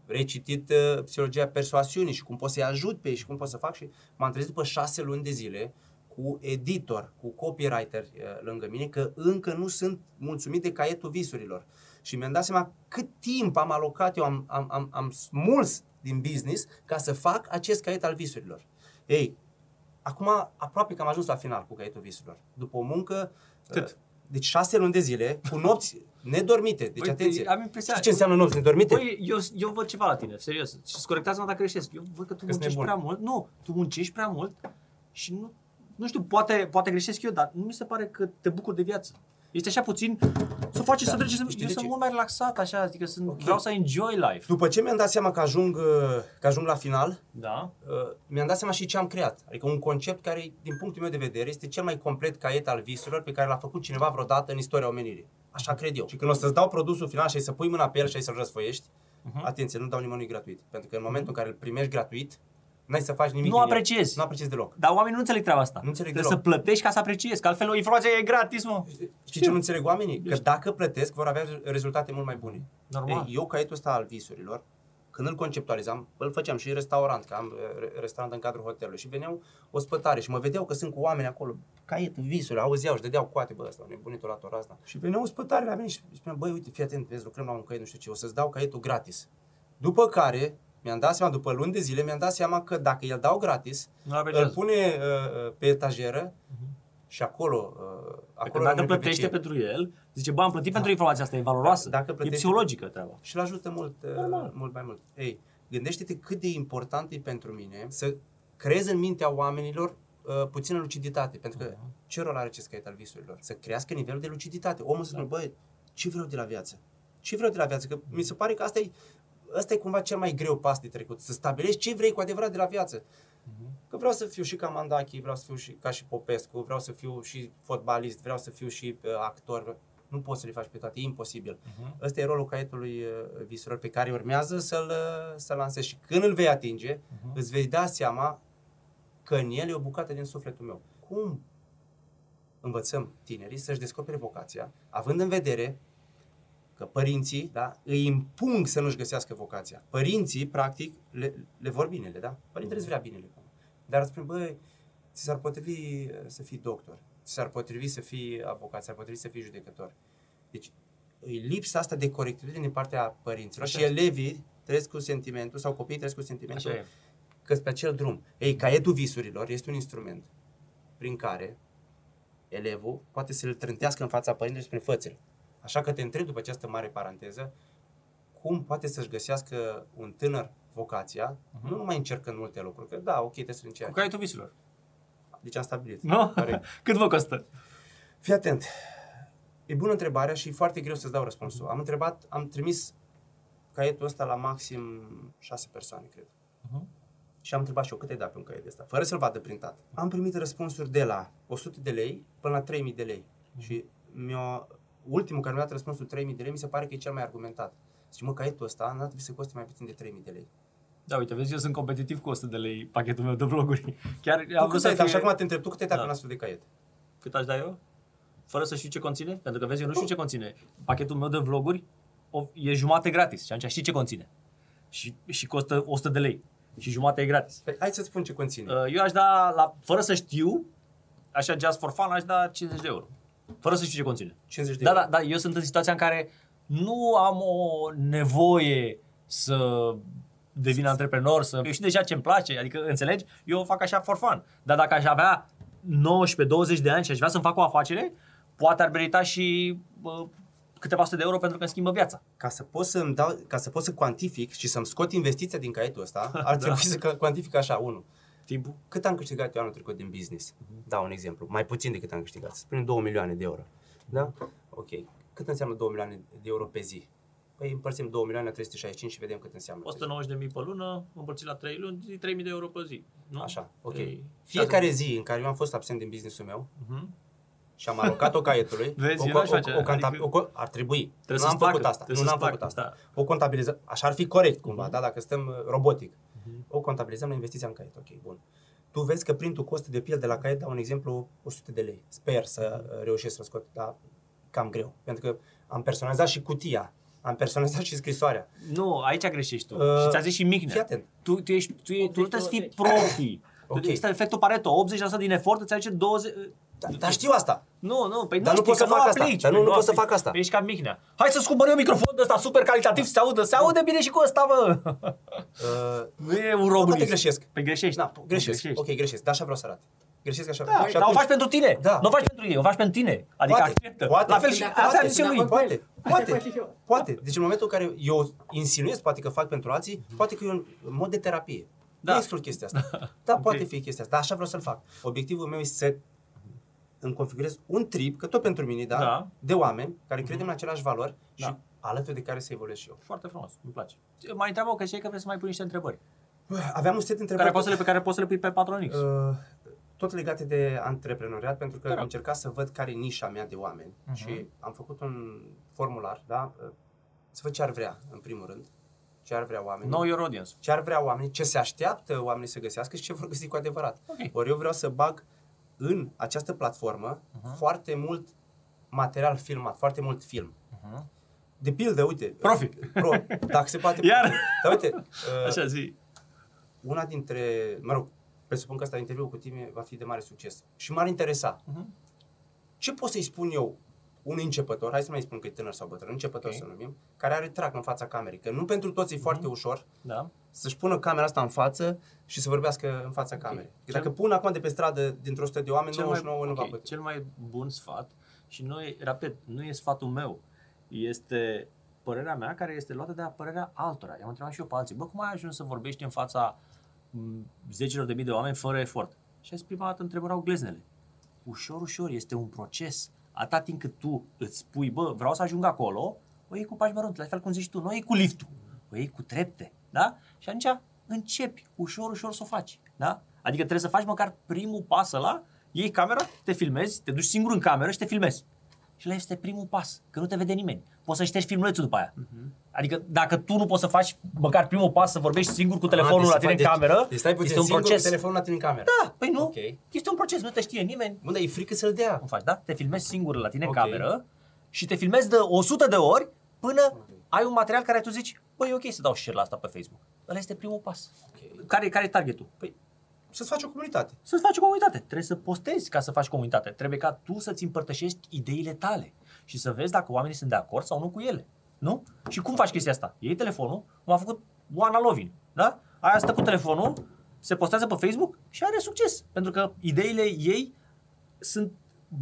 recitit uh, psihologia persoasiunii și cum pot să-i ajut pe ei și cum pot să fac și m-am trezit după șase luni de zile cu editor, cu copywriter uh, lângă mine, că încă nu sunt mulțumit de caietul visurilor. Și mi-am dat seama cât timp am alocat eu, am, am, am, am smuls din business ca să fac acest caiet al visurilor. Ei, acum aproape că am ajuns la final cu caietul visurilor. După o muncă... Cât? uh, Deci șase luni de zile, cu nopți nedormite. Deci Băi, atenție. am impresia- Știi ce înseamnă nopți nedormite? Băi, eu, eu văd ceva la tine, serios. Și corectează-mă dacă greșesc. Eu văd că tu Că-s muncești nebun. prea mult. Nu, tu muncești prea mult și nu, nu știu, poate, poate greșesc eu, dar nu mi se pare că te bucuri de viață. Ești așa puțin, să faci Da. să treci, să... Știi eu de sunt ce? mult mai relaxat, așa, adică sunt, Ok. vreau să enjoy life. După ce mi-am dat seama că ajung, uh, că ajung la final, Da? uh, mi-am dat seama și ce am creat. Adică un concept care, din punctul meu de vedere, este cel mai complet caiet al visurilor pe care l-a făcut cineva vreodată în istoria omenirii. Așa cred eu. Și când o să-ți dau produsul final și ai să pui mâna pe el și ai să-l răsfoiești, Mhm. atenție, nu dau nimănui gratuit. Pentru că în momentul în care îl primești gratuit, N-ai să faci nimic Nu din el. apreciezi. Nu apreciezi deloc. Dar oamenii nu înțeleg treaba asta. Nu înțeleg Trebuie deloc. să plătești ca să apreciezi, că altfel o informație e gratis, mă. Știi ce nu înțeleg oamenii? Că dacă plătesc, vor avea rezultate mult mai bune. Normal. Ei, eu, caietul ăsta al visurilor, când îl conceptualizam, îl făceam și restaurant, că am uh, re- restaurant în cadrul hotelului și veneau ospătare și mă vedeau că sunt cu oameni acolo, caietul, visuri, auzeau și dădeau coate, bă, ăsta, nebunitul la tora asta. Și veneau ospătare la mine și spuneam, băi, uite, fii atent, vezi, lucrăm la un caiet, nu știu ce, o să-ți dau caietul gratis. După care, mi-am dat seama, după luni de zile, mi-am dat seama că dacă îl dau gratis, Nu îl apreciez. pune uh, uh, pe etajeră și acolo, uh, Că acolo dacă rămâne pe plătește vecie. pentru el, zice, bă, am plătit pentru informația asta, e valoroasă. Dacă e plătește- psihologică treaba. și îl ajută mult, uh, Normal. mult mai mult. Ei, gândește-te cât de important e pentru mine să creez în mintea oamenilor uh, puțină luciditate, pentru că ce rol are acest caiet al visurilor? Să crească nivelul de luciditate. Omul să spună, băi, ce vreau de la viață? Ce vreau de la viață? Că mi se pare că asta e, asta e cumva cel mai greu pas de trecut, să stabilești ce vrei cu adevărat de la viață. Că vreau să fiu și ca Mandachi, vreau să fiu și ca și Popescu, vreau să fiu și fotbalist, vreau să fiu și uh, actor. Nu poți să le faci pe toate, e imposibil. Uh-huh. Ăsta e rolul caietului uh, visurilor pe care urmează să-l, uh, să lansezi. Și când îl vei atinge, uh-huh. îți vei da seama că în el e o bucată din sufletul meu. Cum învățăm tinerii să-și descopere vocația, având în vedere că părinții da, îi impung să nu-și găsească vocația. Părinții, practic, le, le vor binele, da? Părintele îți vrea binele. Dar îți spune, băi, ți s-ar potrivi uh, să fii doctor, ți s-ar potrivi să fii avocat, ți s-ar potrivi să fii judecător. Deci, e lipsa asta de corectitudine din partea părinților Așa și este. elevii trăiesc cu sentimentul, sau copiii trăiesc cu sentimentul Așa e. că pe acel drum. Ei, caietul visurilor este un instrument prin care elevul poate să-l trântească în fața părintelui și spune fățel. Așa că te întreb după această mare paranteză, cum poate să-și găsească un tânăr vocația, uh-huh. nu numai încercând multe lucruri, că da, ok, trebuie să Cu încerci. caietul viselor. Deci am stabilit. Nu? Corect. (laughs) Cât vă costă? Fii atent. E bună întrebarea și e foarte greu să-ți dau răspunsul. Am întrebat, am trimis caietul ăsta la maxim șase persoane, cred. Mhm. Și am întrebat și eu cât ai dat pe un caiet ăsta, fără să-l vadă printat. Am primit răspunsuri de la 100 de lei până la 3000 de lei. Și mi-a, ultimul care mi-a dat răspunsul 3000 de lei mi se pare că e cel mai argumentat. Zice, mă, caietul ăsta n-ar trebui să coste mai puțin de 3000 de lei. Da, uite, vezi, eu sunt competitiv cu 100 de lei pachetul meu de vloguri. (laughs) Chiar Tu am cât vrut ai să dat? fie... Și acum te întreb, tu cât ai dat Da. pe un astfel de caiet? Cât aș da eu? Fără să știu ce conține? Pentru că vezi, eu nu știu ce conține. Pachetul meu de vloguri o- e jumate gratis. Și atunci știi ce conține. Și, și costă 100 de lei. Și jumate e gratis. Păi, hai să-ți spun ce conține. Uh, Eu aș da, la, fără să știu, așa just for fun, aș da 50 de euro. Fără să știu ce conține. 50 de Da, euro. da, da, eu sunt în situația în care nu am o nevoie să devin antreprenor, să... Eu știu deja ce-mi place, adică, înțelegi? Eu o fac așa for fun. Dar dacă aș avea 19-20 de ani și aș vrea să-mi fac o afacere, poate ar merita și bă, câteva sute de euro pentru că îmi schimbă viața. ca să pot să dau, ca să pot să cuantific și să-mi scot investiția din caietul ăsta, (laughs) ar trebui să ca- cuantific așa, unul. Timpul? Cât am câștigat eu anul trecut din business? Dau un exemplu. Mai puțin decât am câștigat. Să spunem 2 milioane de euro. Da? Ok. Cât înseamnă 2 milioane de euro pe zi? Păi împărțim 2 milioane la 365 și vedem cât înseamnă. pe zi. 190.000 pe lună, împărțit la 3 luni, 3.000 de euro pe zi. Nu? Așa, ok. Trei- Fiecare zi în care eu am fost absent din businessul meu Mhm. și am alocat-o caietului, (laughs) Vezi, o, eu n-aș o, face, o, conta- adică- o, co- ar trebui. Trebuie nu am să-ți făcut placă, asta. trebuie Nu să-ți n-am făcut placă, asta. da. O contabilizăm. Așa ar fi corect cumva, da? dacă stăm uh, robotic. O contabilizăm la investiția în caiet. Ok, bun. Tu vezi că printul costă de piel de la caiet, dau un exemplu, 100 de lei. Sper să uh, reușesc să scot, dar cam greu. Pentru că am personalizat și cutia, am personalizat și scrisoarea. Nu, aici greșești tu. Uh, și ți-a zis și Mihnea. fii atent. Tu, tu, ești, tu, e, tu nu trebuie să fii 80-20. profi. (coughs) Ok. Okay. Este efectul Pareto. 80% din efort îți aduce 20... Dar, dar știu asta. Nu, nu, păi Dar nu știi pot să că fac asta. aplici, Dar nu- păi nu pot să aplici. fac asta. Păi Ești ca Mihnea. Hai să-ți cumpăr eu microfonul ăsta super calitativ să se audă. Se aude bine și cu ăsta, bă. Uh, Nu e un poate românist. greșesc. Păi greșești. Da, greșesc. Greșești. Ok, greșesc. Dar așa vreau să arăt. Greșesc așa. Da, și dar o atunci- faci pentru tine. Da. Nu o faci pentru ei, o faci pentru tine. Adică Poate, acceptă. poate. La fel și Sunt de asta acord, a zis sunt de lui. acord. Poate, Așa poate, fac și eu. poate. Deci în momentul în care eu insinuez, poate că fac pentru alții, poate că e un mod de terapie. Da. Nu exclud chestia asta. (laughs) Da, Ok. poate fi chestia asta, dar așa vreau să-l fac. Obiectivul meu este să îmi configurez un trip, că tot pentru mine, da, Da. de oameni care credem în același valori și Da. alături de care să evoluez și eu. Foarte frumos, îmi place. Mai întreabă că știi că vrei să mai pui niște întrebări. Aveam un set de Care întrebări. poți să le, pe care poți să le pui pe Patronix. Uh, tot legate de antreprenoriat, pentru că Te rog. am încercat să văd care e nișa mea de oameni Mhm. și am făcut un formular, da? Uh, Să văd ce ar vrea, în primul rând, ce ar vrea oamenii, Know your audience. ce ar vrea oamenii, ce se așteaptă oamenii să găsească și ce vor găsi cu adevărat. Ok. Ori eu vreau să bag în această platformă foarte mult material filmat, foarte mult film. De pildă, uite. Profit. Pro, dacă se poate. Iar. Dar uite, uh, Așa zi. una dintre, mă rog, presupun că asta interviul cu tine va fi de mare succes. Și m-ar interesa. Mhm. Ce pot să-i spun eu unui începător, hai să nu mai spun că e tânăr sau bătrân, începător Ok. să numim, care are trac în fața camerei. Că nu pentru toți e foarte ușor Da. Să-și pună camera asta în față și să vorbească în fața camerei. Cel- Dacă pun acum de pe stradă dintr-o sută de oameni, Cel 99 nu va ok, putea. Cel mai bun sfat și noi, repet, nu e sfatul meu, este părerea mea care este luată de la părerea altora. I-am întrebat și eu pe alții, bă, cum ai ajuns să vorbești în fața m, zecilor de mii de oameni fără efort? Și azi prima dată întrebăreau gleznele. Ușor, ușor, este un proces. Atâta timp cât tu îți spui, bă, vreau să ajung acolo, o iei cu pași mărunți, la fel cum zici tu, nu o iei cu liftul, o iei cu trepte, da? Și atunci începi ușor, ușor să o faci, da? Adică trebuie să faci măcar primul pas ăla, iei camera, te filmezi, te duci singur în cameră și te filmezi. Și ăla este primul pas, că nu te vede nimeni. Poți să ștergi filmulețul după aia. Adică dacă tu nu poți să faci măcar primul pas, să vorbești singur cu telefonul Ah, la deci tine să în faci- cameră, Deci stai puțin este un singur proces. cu telefonul la tine în cameră. Da, păi nu. Ok. Este un proces, nu te știe nimeni. Bun, dar e frică să-l dea. Cum faci, da? Te filmezi singur la tine Ok. în cameră și te filmezi de 100 de ori până ai un material care tu zici, băi, e ok să dau share la asta pe Facebook. Ăla este primul pas. Ok. Care, care e targetul? Păi Să-ți faci o comunitate. să-ți faci o comunitate. Trebuie să postezi ca să faci comunitate. Trebuie ca tu să-ți împărtășești ideile tale și să vezi dacă oamenii sunt de acord sau nu cu ele. Nu? Și cum faci chestia asta? Iei telefonul, cum a făcut Oana Lovin, da? Aia stă cu telefonul, se postează pe Facebook și are succes. Pentru că ideile ei sunt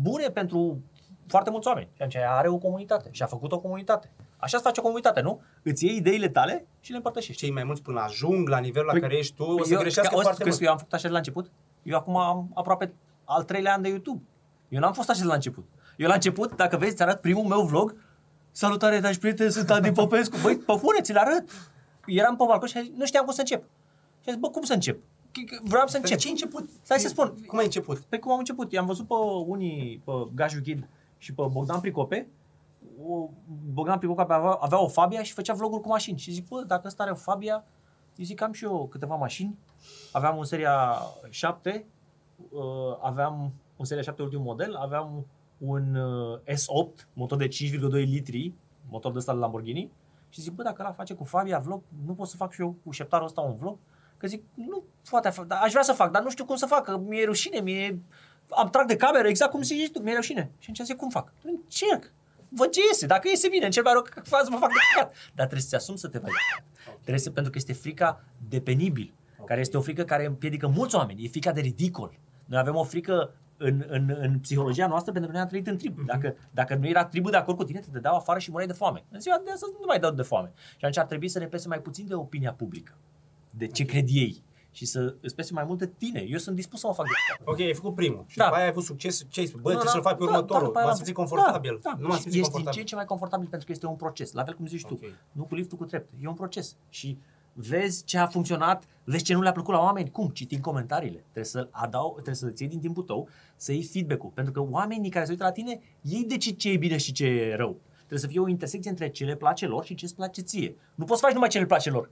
bune pentru foarte mulți oameni. Și atunci ea are o comunitate și a făcut o comunitate. Așa se face o comunitate, nu? Îți iei ideile tale și le împărtășești. Cei mai mulți până ajung la nivelul la Păi, care ești tu, o să eu, greșească ca- o să foarte crezi mult. că eu am făcut așa de la început? Eu acum am aproape al treilea an de YouTube. Eu n-am fost așa de la început. Eu la început, dacă vezi, ți arăt primul meu vlog. Salutare, dragi prieteni, sunt Adi Popescu. Băi, pe bune, ți-l arăt. Eram pe balcon și nu știam cum să încep. Și am zis, bă, cum să încep? Vreau să Dar încep. ce ai început? Stai să spun. Cum ai început? Păi cum am început? I-am văzut pe unii, pe Gaju Ghid și pe Bogdan Pricope. O, Bogdan Pricope avea, avea o Fabia și făcea vloguri cu mașini. Și zic, bă, dacă ăsta are o Fabia, eu zic, am și eu câteva mașini. Aveam în seria 7, uh, aveam în seria 7 ultimul model, aveam un uh, S8, motor de 5,2 litri, motor de ăsta de Lamborghini. Și zic, bă, dacă ăla face cu Fabia vlog, nu pot să fac și eu cu șeptarul ăsta un vlog? Că zic, nu poate, fa- dar aș vrea să fac, dar nu știu cum să fac, că mi-e rușine, mi-e... Am trag de cameră, exact cum zici tu, mi-e rușine. Și atunci zic, cum fac? Încerc. Văd ce iese. Dacă iese bine, încerc mai rău că fac să mă fac de păcat. Dar trebuie să-ți asumi să te faci. Trebuie să, pentru că este frica de penibil, care este o frică care împiedică mulți oameni. E frica de ridicol. Noi avem o frică în, în, în psihologia noastră pentru că noi am trăit în trib. Dacă, dacă nu era tribul de acord cu tine, te dădeau afară și mureai de foame. În ziua de astăzi nu mai dau de foame. Și atunci ar trebui să ne pese mai puțin de opinia publică. De ce cred ei. Și să îți pese mai mult de tine. Eu sunt dispus să mă fac de Ok, ai făcut primul. Și Da. după aia ai avut succes. Ce ai spus? Bă, Nu, trebuie să-l da, faci pe da, următorul. da, după aia M-am l-am simțit făcut. confortabil. Da, da. Nu m-am Și simțit Ești din ce confortabil. în ce mai confortabil pentru că este un proces. La fel cum zici tu. Ok. Nu cu liftul cu trepte. E un proces. Și vezi ce a funcționat, vezi ce nu le-a plăcut la oameni. Cum? Citind comentariile. Trebuie să adau, trebuie să ții din timpul tău, să iei feedback-ul. Pentru că oamenii care se uită la tine, ei decid ce e bine și ce e rău. Trebuie să fie o intersecție între ce le place lor și ce îți place ție. Nu poți să faci numai ce le place lor.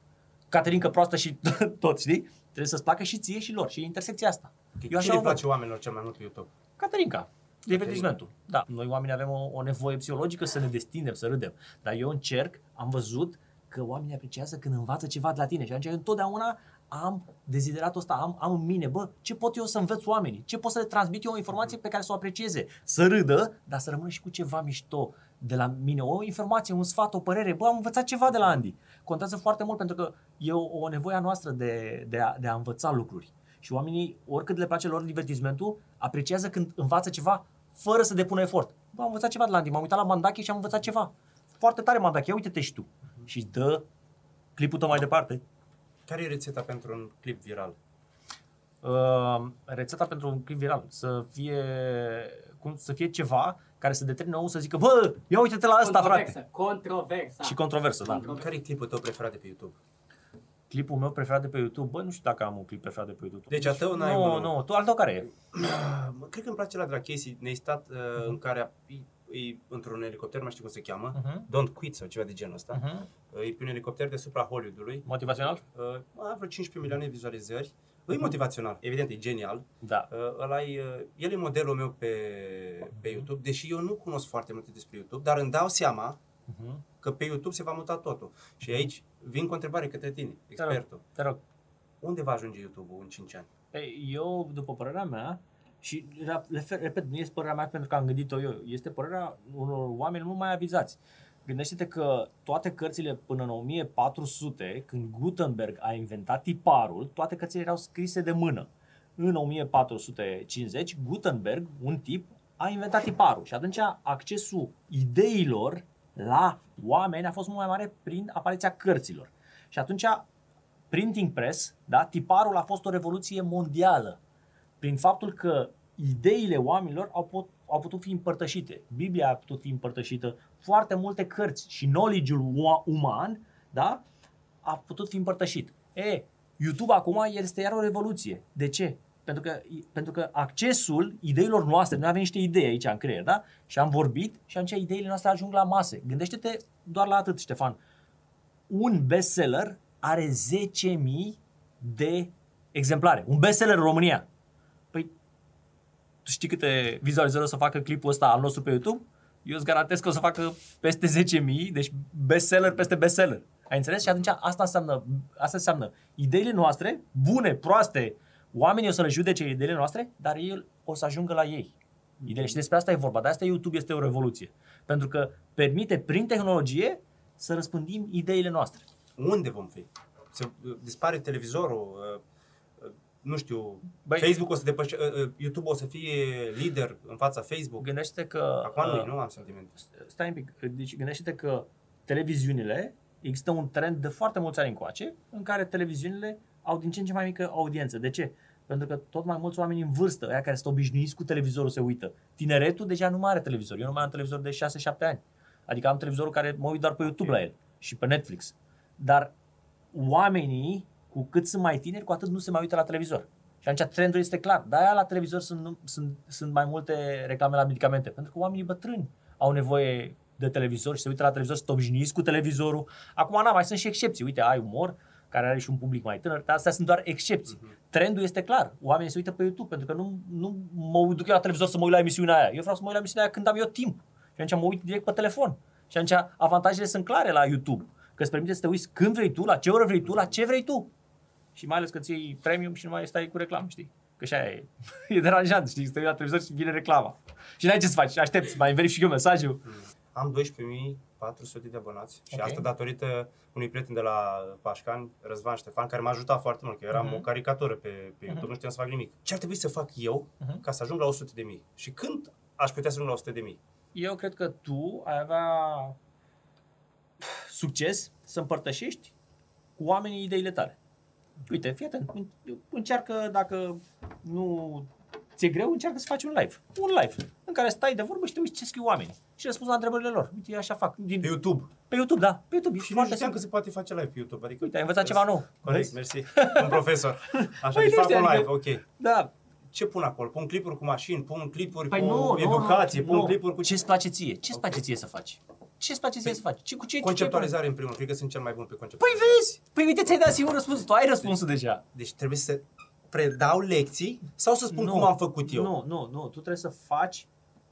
Caterinca proastă și (laughs) tot, știi? Trebuie să-ți placă și ție și lor. Și e intersecția asta. Ok, Eu Ce așa le o văd. place oamenilor cel mai mult pe YouTube? Caterinca. Divertismentul. Da, noi oamenii avem o, o nevoie psihologică să ne destindem, să râdem. Dar eu încerc, am văzut că oamenii apreciază când învață ceva de la tine. Și atunci eu întotdeauna am dezideratul ăsta, am, am în mine, bă, ce pot eu să învăț oamenii? Ce pot să le transmit eu o informație pe care să o aprecieze? Să râdă, dar să rămână și cu ceva mișto de la mine. O informație, un sfat, o părere. Bă, am învățat ceva de la Andy. Contează foarte mult pentru că e o, o nevoie a noastră de, de, a, de a învăța lucruri. Și oamenii, oricât le place lor divertismentul, apreciază când învață ceva fără să depună efort. Bă, am învățat ceva de la Andy, m-am uitat la Mandache și am învățat ceva. Foarte tare Mandache, ia uite-te și tu. Și dă clipul tău mai departe. Care e rețeta pentru un clip viral? Uh, rețeta pentru un clip viral. Să fie, cum, să fie ceva care să determine omul să zică, bă, ia uite-te la ăsta, frate. Controversă. Controversa. Și controversă, da. Controversă. Care e clipul tău preferat de pe YouTube? Clipul meu preferat de pe YouTube, bă, nu știu dacă am un clip preferat de pe YouTube. Deci a tău n-ai Nu, unul. nu, tu al tău care e? (clears throat) Mă, Cred că îmi place la de la Casey Neistat, uh, în care a, e într-un elicopter, nu mai știu cum se cheamă, Mhm. Don't Quit sau ceva de genul ăsta. Mhm. E pe un elicopter deasupra Hollywoodului. Motivațional? Uh, are vreo 15 milioane de vizualizări. E motivațional, evident, e genial. Da. Uh, ăla e, uh, el e modelul meu pe, pe YouTube, deși eu nu cunosc foarte multe despre YouTube, dar îmi dau seama Mhm. că pe YouTube se va muta totul. Și aici vin cu o întrebare către tine, Te rog. expertul. Te rog. Unde va ajunge YouTube-ul în 5 ani? Ei, Eu, după părerea mea, și re- refer- repet, nu este părerea mea pentru că am gândit-o eu, este părerea unor oameni mult mai avizați. Gândește-te că toate cărțile până în 1400, când Gutenberg a inventat tiparul, toate cărțile erau scrise de mână. În 1450, Gutenberg, un tip, a inventat tiparul și atunci accesul ideilor la oameni a fost mult mai mare prin apariția cărților. Și atunci printing press, da, tiparul a fost o revoluție mondială prin faptul că ideile oamenilor au, pot, au putut fi împărtășite. Biblia a putut fi împărtășită, foarte multe cărți și knowledge-ul ua- uman da, a putut fi împărtășit. E, YouTube acum este iar o revoluție. De ce? Pentru că, pentru că accesul ideilor noastre, noi avem niște idei aici în creier, da? Și am vorbit și atunci ideile noastre ajung la mase. Gândește-te doar la atât, Ștefan. Un bestseller are 10.000 de exemplare. Un bestseller în România. Păi, tu știi câte vizualizări o să facă clipul ăsta al nostru pe YouTube? Eu îți garantez că o să facă peste 10.000, deci bestseller peste bestseller. Ai înțeles? Și atunci asta înseamnă, asta înseamnă ideile noastre, bune, proaste, oamenii o să le judece ideile noastre, dar el o să ajungă la ei. Ideile. Și despre asta e vorba. De asta YouTube este o revoluție. Pentru că permite prin tehnologie să răspândim ideile noastre. Unde vom fi? Se, dispare televizorul, uh, uh, nu știu, Băi- Băi, Facebook o să depășe, uh, uh, YouTube o să fie lider în fața Facebook. Gândește că... Acum uh, nu, nu am sentiment. stai un pic, deci gândește-te că televiziunile, există un trend de foarte mulți ani încoace, în care televiziunile au din ce în ce mai mică audiență. De ce? Pentru că tot mai mulți oameni în vârstă, aia care sunt obișnuiți cu televizorul, se uită. Tineretul deja nu mai are televizor. Eu nu mai am televizor de 6-7 ani. Adică am televizorul care mă uit doar pe YouTube la el și pe Netflix. Dar oamenii, cu cât sunt mai tineri, cu atât nu se mai uită la televizor. Și atunci trendul este clar. De-aia la televizor sunt, sunt, sunt mai multe reclame la medicamente. Pentru că oamenii bătrâni au nevoie de televizor și se uită la televizor, sunt obișnuiți cu televizorul. Acum, na, mai sunt și excepții. Uite, ai umor, care are și un public mai tânăr, dar astea sunt doar excepții. Trendul este clar. Oamenii se uită pe YouTube, pentru că nu, nu mă duc eu la televizor să mă uit la emisiunea aia. Eu vreau să mă uit la emisiunea aia când am eu timp. Și atunci mă uit direct pe telefon. Și atunci avantajele sunt clare la YouTube. Că îți permite să te uiți când vrei tu, la ce oră vrei tu, la ce vrei tu. Și mai ales că ți iei premium și nu mai stai cu reclamă, știi? Că și aia e, (laughs) e deranjant, știi? Stai la televizor și vine reclama. Și n-ai ce să faci, aștepți, mai verifici eu mesajul. Am 12.400 de abonați și Ok. asta datorită unui prieten de la Pașcan, Răzvan Ștefan, care m-a ajutat foarte mult, că eu eram Mhm. o caricatură pe, pe YouTube, nu știam să fac nimic. Ce ar trebui să fac eu Mhm. ca să ajung la 100 de mii? Și când aș putea să ajung la 100 de mii? Eu cred că tu ai avea succes să împărtășești cu oamenii ideile tale. Uite, fii atent, în- încearcă, dacă nu ți-e greu, încearcă să faci un live. Un live în care stai de vorbă și te uiți ce scriu oamenii și răspunzi la întrebările lor. Uite, eu așa fac. Din, Pe YouTube. pe YouTube, da. Pe YouTube. E Și nu foarte știam că simplu. se poate face live pe YouTube. Adică Uite, ai învățat ceva nou. Corect, Vezi? mersi. Un profesor. (laughs) Așa, Păi, deci nu fac știu, un live, adică- ok. Da. Ce pun acolo? Pun clipuri cu mașini, pun clipuri Păi cu nu, educație, nu, pun nu. clipuri cu... Ce-ți place ție? Ce-ți Ok. place ție să faci? Ce-ți place ție să faci? Ce, cu ce, Conceptualizare în primul rând, cred că sunt cel mai bun pe Păi conceptualizare. vezi! Păi uite, ți-ai dat singur răspunsul. Tu ai răspunsul deja. Deci trebuie să predau lecții sau să spun Nu, cum am făcut eu? Nu, nu, nu. Tu trebuie să faci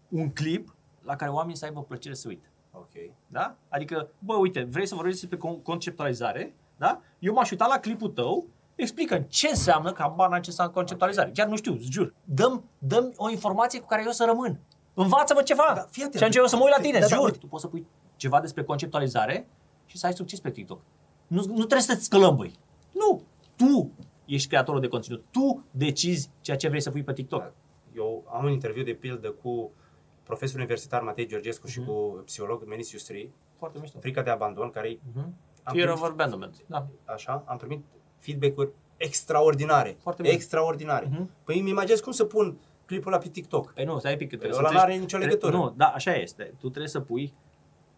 un clip la care oamenii să aibă plăcere să uite. Ok. Da? Adică, bă, uite, vrei să vorbești despre con- conceptualizare, da? Eu m-aș uita la clipul tău, explică ce înseamnă, că habar n-am ce înseamnă conceptualizare. Chiar nu știu, îți jur. Dăm, dăm o informație cu care eu să rămân. Învață-mă ceva. Da, fii atent. și atunci eu o să mă uit la tine, Da, da, jur. uite. tu poți să pui ceva despre conceptualizare și să ai succes pe TikTok. Nu, nu trebuie să-ți scălămbăi. Nu. Tu ești creatorul de conținut. Tu decizi ceea ce vrei să pui pe TikTok. Da. Eu am un interviu de pildă cu profesor universitar Matei Georgescu și Mhm. cu psiholog Menisius Tri, Foarte mișto. frica de abandon, care Mhm. Am Fear primit- of abandonment. Da. așa, am primit feedback-uri extraordinare. Foarte bine. extraordinare. Mhm. Păi îmi imaginez cum să pun clipul ăla pe TikTok. Păi nu, stai un pic. că Trebuie ăla să n-are treci- nicio tre- legătură. Nu, da, așa este. Tu trebuie să pui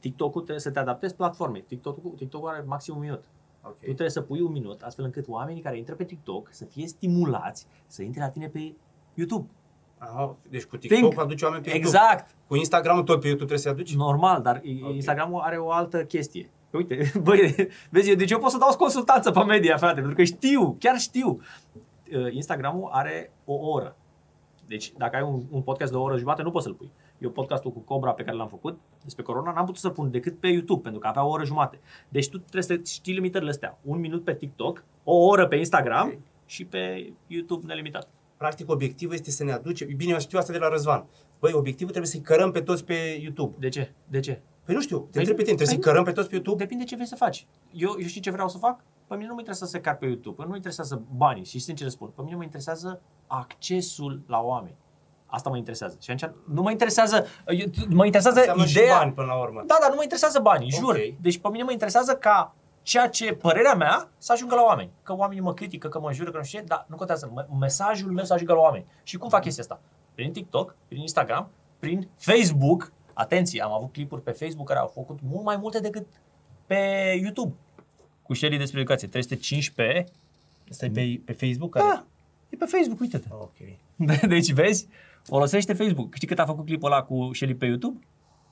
TikTok-ul, trebuie să te adaptezi platformei. TikTok-ul, TikTok are maxim un minut. Ok. Tu trebuie să pui un minut, astfel încât oamenii care intră pe TikTok să fie stimulați să intre la tine pe YouTube. Aha, deci cu TikTok Think. aduci oameni pe YouTube. Exact. Cu Instagram tot pe YouTube trebuie să-i aduci? Normal, dar okay. Instagramul are o altă chestie. Uite, (laughs) băi, vezi, eu, deci eu pot să dau consultanță pe media, frate, pentru că știu, chiar știu. Uh, Instagramul are o oră. Deci, dacă ai un, un podcast de o oră jumate, nu poți să-l pui. Eu podcastul cu Cobra pe care l-am făcut despre corona n-am putut să-l pun decât pe YouTube, pentru că avea o oră jumate. Deci tu trebuie să știi limitările astea. Un minut pe TikTok, o oră pe Instagram Ok. și pe YouTube nelimitat. Practic, obiectivul este să ne aduce... Bine, eu știu asta de la Răzvan. Băi, obiectivul trebuie să-i cărăm pe toți pe YouTube. De ce? De ce? Păi nu știu, te Păi- întreb pe tine, trebuie păi- să-i cărăm pe toți pe YouTube? Depinde ce vrei să faci. Eu, eu știu ce vreau să fac? Pe mine nu mă interesează să car pe YouTube, nu mă interesează banii și sincer spun, pe mine mă interesează accesul la oameni. Asta mă interesează. Și atunci nu mă interesează, eu, mă interesează Înseamnă și ideea... bani până la urmă. Da, dar nu mă interesează banii, jur. Ok. Deci pe mine mă interesează ca ceea ce părerea mea să ajungă la oameni. Că oamenii mă critică, că mă jură, că nu știu ce, dar nu contează. M- mesajul meu să ajungă la oameni. Și cum fac chestia asta? Prin TikTok, prin Instagram, prin Facebook. Atenție, am avut clipuri pe Facebook care au făcut mult mai multe decât pe YouTube. Cu Shelly despre educație. 315. Asta e pe, pe Facebook? Da, e pe Facebook, uite-te. Ok. (laughs) Deci vezi, folosește Facebook. Știi cât a făcut clipul ăla cu Shelly pe YouTube?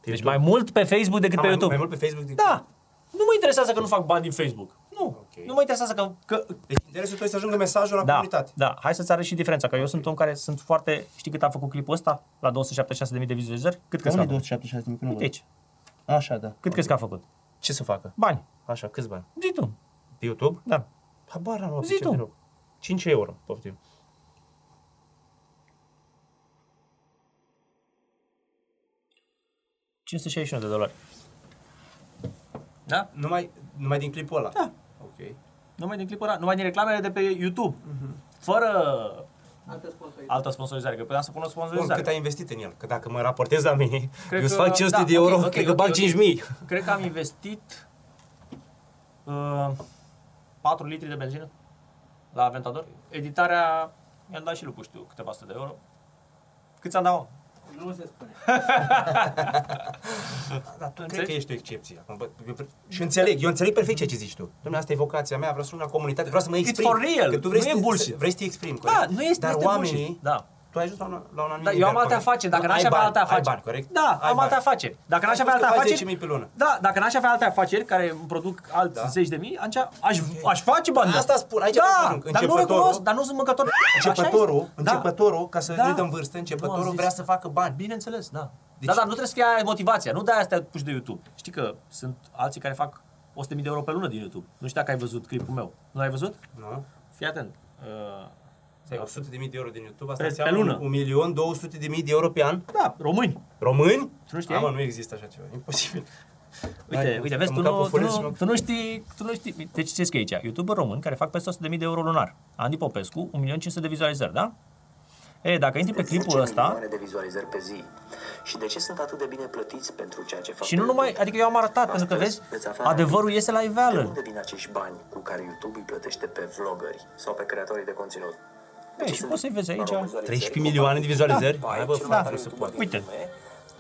Deci YouTube? mai mult pe Facebook decât Ah, pe mai, YouTube. mai mult pe Facebook decât... Da. Nu mă interesează că nu fac bani din Facebook. Nu. Ok. Nu mă interesează că... că Deci interesul tău este să ajungă mesajul la da, comunitate. da, hai să-ți arăt și diferența, că eu sunt om care sunt foarte... Știi cât a făcut clipul ăsta? La 276.000 de vizualizări? Cât crezi că a făcut? 276 de Uite microfoane? aici. Așa, da. Cât crezi că a făcut? Ce să facă? Bani. Așa, câți bani? Zi tu. Pe YouTube? Da. Habar n-am luat Zi pe ce tu. deloc. 5 euro, poftim. $561 de dolari. Da? Numai, numai din clipul ăla? Da. Ok. Numai din clipul ăla, numai din reclamele de pe YouTube. Fără Altă sponsorizare. altă sponsorizare, că puteam să pun o Bun, sponsorizare. cât ai investit în el? Că dacă mă raportez la mine, Cred eu îți că- fac 500 da, de euro, ok, ok, (laughs) cred că ok, bag ok. 5000. Cred că am investit uh, 4 litri de benzină la Aventador. Editarea mi-am dat și lucru, știu, câteva sute de euro. Cât ți-am dat, mă? Nu se spune. (laughs) Dar tu cred Înțelegi? că ești o excepție. Acum, bă, eu pre- și înțeleg, eu înțeleg perfect ceea ce zici tu. Dom'le, asta e vocația mea, vreau să ajung la comunitate, vreau să mă exprim. for real, Că tu vrei nu să e te- bullshit. Vrei să te exprimi, Da, corect? nu este, Dar este oamenii, bullshit. Da. Tu ai ajuns la un, la un anumit Da, eu nivel, am alte corect? afaceri, dacă Tu n-aș ai avea bani, alte ai afaceri. bani, corect? Da, Ai am bani. alte afaceri. Dacă n-aș Ai avea spus alte că faci afaceri... 10.000 pe lună. Da, dacă n-aș avea alte afaceri care îmi produc alți Da. zeci de mii, atunci aș, aș face bani. de Asta spun, aici vreau să da, ajung. dar nu Începătorul- recunosc, dar nu sunt mâncător. Așa Începătorul, este. Da. începătorul, ca să Da. ne dăm vârstă, Nu am începătorul zis. vrea să facă bani. Bineînțeles, da. Deci- da, dar nu trebuie să fie aia motivația. Nu de aia să te puși de YouTube. Știi că sunt alții care fac 100.000 de euro pe lună din YouTube. Nu știu dacă ai văzut clipul meu. Nu l-ai văzut? Nu? Fii atent. Uh, Stai, 100 de mii de euro din YouTube, asta Pe- pe înseamnă lună. 1 milion 200 de mii de euro pe an? da, români. Români? Tu nu știai? Da, mă, nu există așa ceva, imposibil. Uite, Hai, uite, am vezi, tu mâncat nu, pe tu, furiș și nu, mă- tu nu știi, tu nu știi. Deci ce scrie aici? YouTuber români care fac peste 100.000 de euro lunar. Andy Popescu, 1.500.000 de vizualizări, da? E, dacă intri pe clipul 10 ăsta, milioane de vizualizări pe zi. Și de ce sunt atât de bine plătiți pentru ceea ce fac? și nu pe numai, YouTube? adică eu am arătat, pentru că vezi, Astăzi veți afla adevărul rapid iese la De iveală. unde vin acești bani cu care YouTube îi plătește pe vloggeri sau pe creatorii de conținut? De Ei, ce și sunt poți să-i vezi aici. vizualizări 13 milioane de vizualizări? Da. Hai bă, Cel mai frate, tare nu se YouTuber poate. din Uite, lume,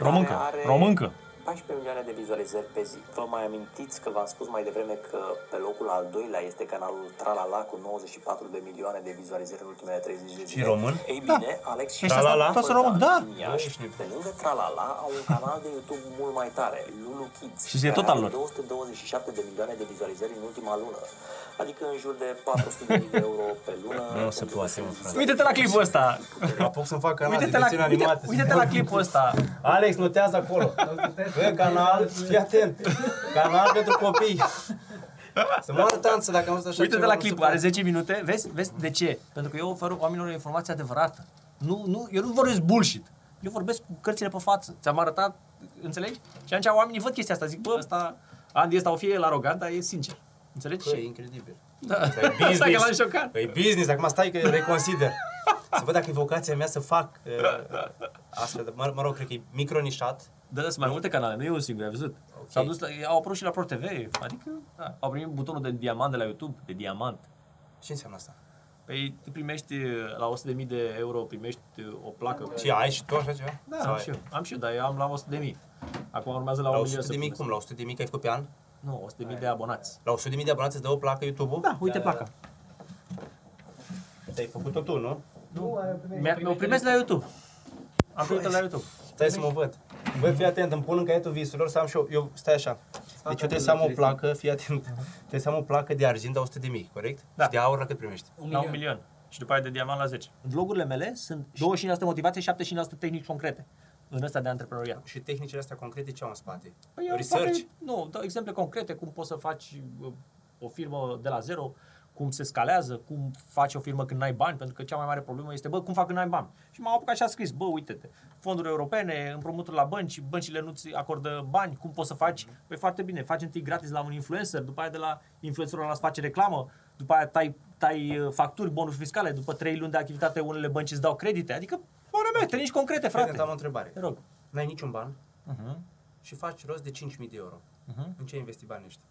româncă, care are româncă. 14 milioane de vizualizări pe zi. Vă mai amintiți că v-am spus mai devreme că pe locul al doilea este canalul Tralala cu 94 de milioane de vizualizări în ultimele 30 de zile. Și român? Ei bine, Alex și Ești Tralala? asta, toți sunt români, da. din Iași, pe lângă Tralala, au un canal de YouTube mult mai tare, Lulu Kids, Și e care tot al are lor. 227 de milioane de vizualizări în ultima lună. Adică în jur de 400 de mii de euro pe lună. Nu se pentru poate, că mă, sunt frate. Uite-te la clipul ăsta. Apuc să-mi fac canal Uite-te de la, desene uite, animate. uite-te la clipul ăsta. Alex, notează acolo. Bă, canal, fii atent. Canal pentru copii. Să moară tanță dacă am văzut așa Uite-te ceva, la nu se clipul, are poate. 10 minute. Vezi? Vezi de ce? Pentru că eu ofer oamenilor o informație adevărată. Nu, nu, eu nu vorbesc bullshit. Eu vorbesc cu cărțile pe față. Ți-am arătat, înțelegi? Și atunci oamenii văd chestia asta. Zic, bă, ăsta, Andy ăsta o fie el arogant, dar e sincer. Înțelegi? Bă, e incredibil. Da. Asta e Asta că business. l-am șocat. E business, acum stai că reconsider. (laughs) Să văd dacă e vocația mea să fac uh, astfel de, mă, mă rog, cred că e micronișat. Da, da, sunt mai multe canale, nu e un singur, ai văzut? Ok. S-au dus la, au apărut și la Pro TV, adică da, au primit butonul de diamant de la YouTube, de diamant. Ce înseamnă asta? Păi tu primești la 100.000 de euro, primești o placă. cu- Și ai și tu așa ceva? Da, Sau am ai? și eu, am și eu, dar eu am la 100.000. Acum urmează la, La 1 100 milion de să mii pună. cum? La 100 de mii că ai făcut pe an? Nu, 100.000 de abonați. La 100 de mii de abonați îți dă o placă YouTube-ul? Da, uite placa. Te-ai făcut-o tu, nu? Nu, mi-o primesc la YouTube. Am primit la YouTube. Stai să mă văd. Băi, fii atent, îmi pun în caietul viselor să am și eu, eu stai așa. Deci eu trebuie să am o placă, fii atent, trebuie să am o placă de argint de 100 de mii, corect? Da. Și de aur la cât primești? Un La un milion. milion. Și după aia de diamant la 10. Vlogurile mele sunt 25% motivație, 75% tehnici concrete în ăsta de antreprenoriat. Și tehnicile astea concrete ce au în spate? Păi eu Research? Poate, nu, dau exemple concrete, cum poți să faci uh, o firmă de la zero, cum se scalează, cum faci o firmă când n-ai bani, pentru că cea mai mare problemă este, bă, cum fac când n-ai bani? Și m-am apucat și am scris, bă, uite-te, fonduri europene, împrumuturi la bănci, băncile nu-ți acordă bani, cum poți să faci? Păi foarte bine, faci întâi gratis la un influencer, după aia de la influencerul ăla îți face reclamă, după aia tai, tai uh, facturi, bonuri fiscale, după 3 luni de activitate unele bănci îți dau credite, adică, bă, mea, tehnici concrete, Fii atent, frate. am o întrebare. Te rog. N-ai niciun ban Uh-huh. și faci rost de 5.000 de euro. Uh-huh. În ce investi banii ăștia?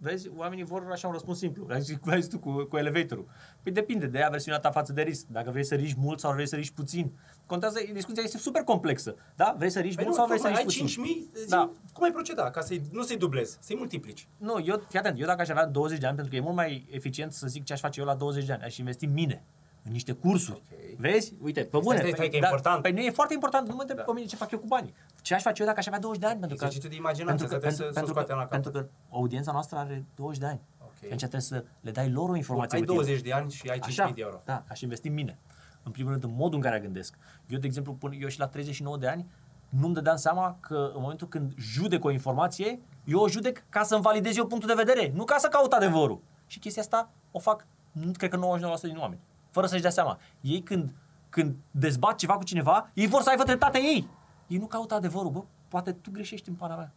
Vezi, oamenii vor așa un răspuns simplu. Ai zis, ai zis tu cu, cu elevatorul. Păi depinde de aversiunea ta față de risc. Dacă vrei să riști mult sau vrei să riști puțin. Contează, discuția este super complexă. Da? Vrei să riști Păi mult nu, sau vrei să tocmai riști ai puțin? 5.000, zi, Da. cum ai proceda ca să nu să-i dublezi, să-i multiplici? Nu, eu, fii atent, eu dacă aș avea 20 de ani, pentru că e mult mai eficient să zic ce aș face eu la 20 de ani, aș investi în mine, în niște cursuri. Ok. Vezi? Uite, pe bune. stai, stai, că e dar- important. Păi nu e foarte important, nu mă întreb Da. pe mine ce fac eu cu banii. Ce aș face eu dacă aș avea 20 de ani? Pentru că, Exercițiu de imaginație, pentru că, asta trebuie pentru, să- să o pentru, scoatem că, la capăt. pentru că audiența noastră are 20 de ani. Ok. Atunci trebuie să le dai lor o informație Ai utilă. 20 de ani și ai 5.000 de euro. Da, aș investi în mine. În primul rând, în modul în care gândesc. Eu, de exemplu, până eu și la 39 de ani, nu-mi dădeam seama că în momentul când judec o informație, eu o judec ca să-mi validez eu punctul de vedere, nu ca să caut adevărul. Și chestia asta o fac, nu, cred că 99% din oameni, fără să-și dea seama. Ei când, când dezbat ceva cu cineva, ei vor să aibă dreptate ei. Ei nu caută adevărul, bă, poate tu greșești în pana mea.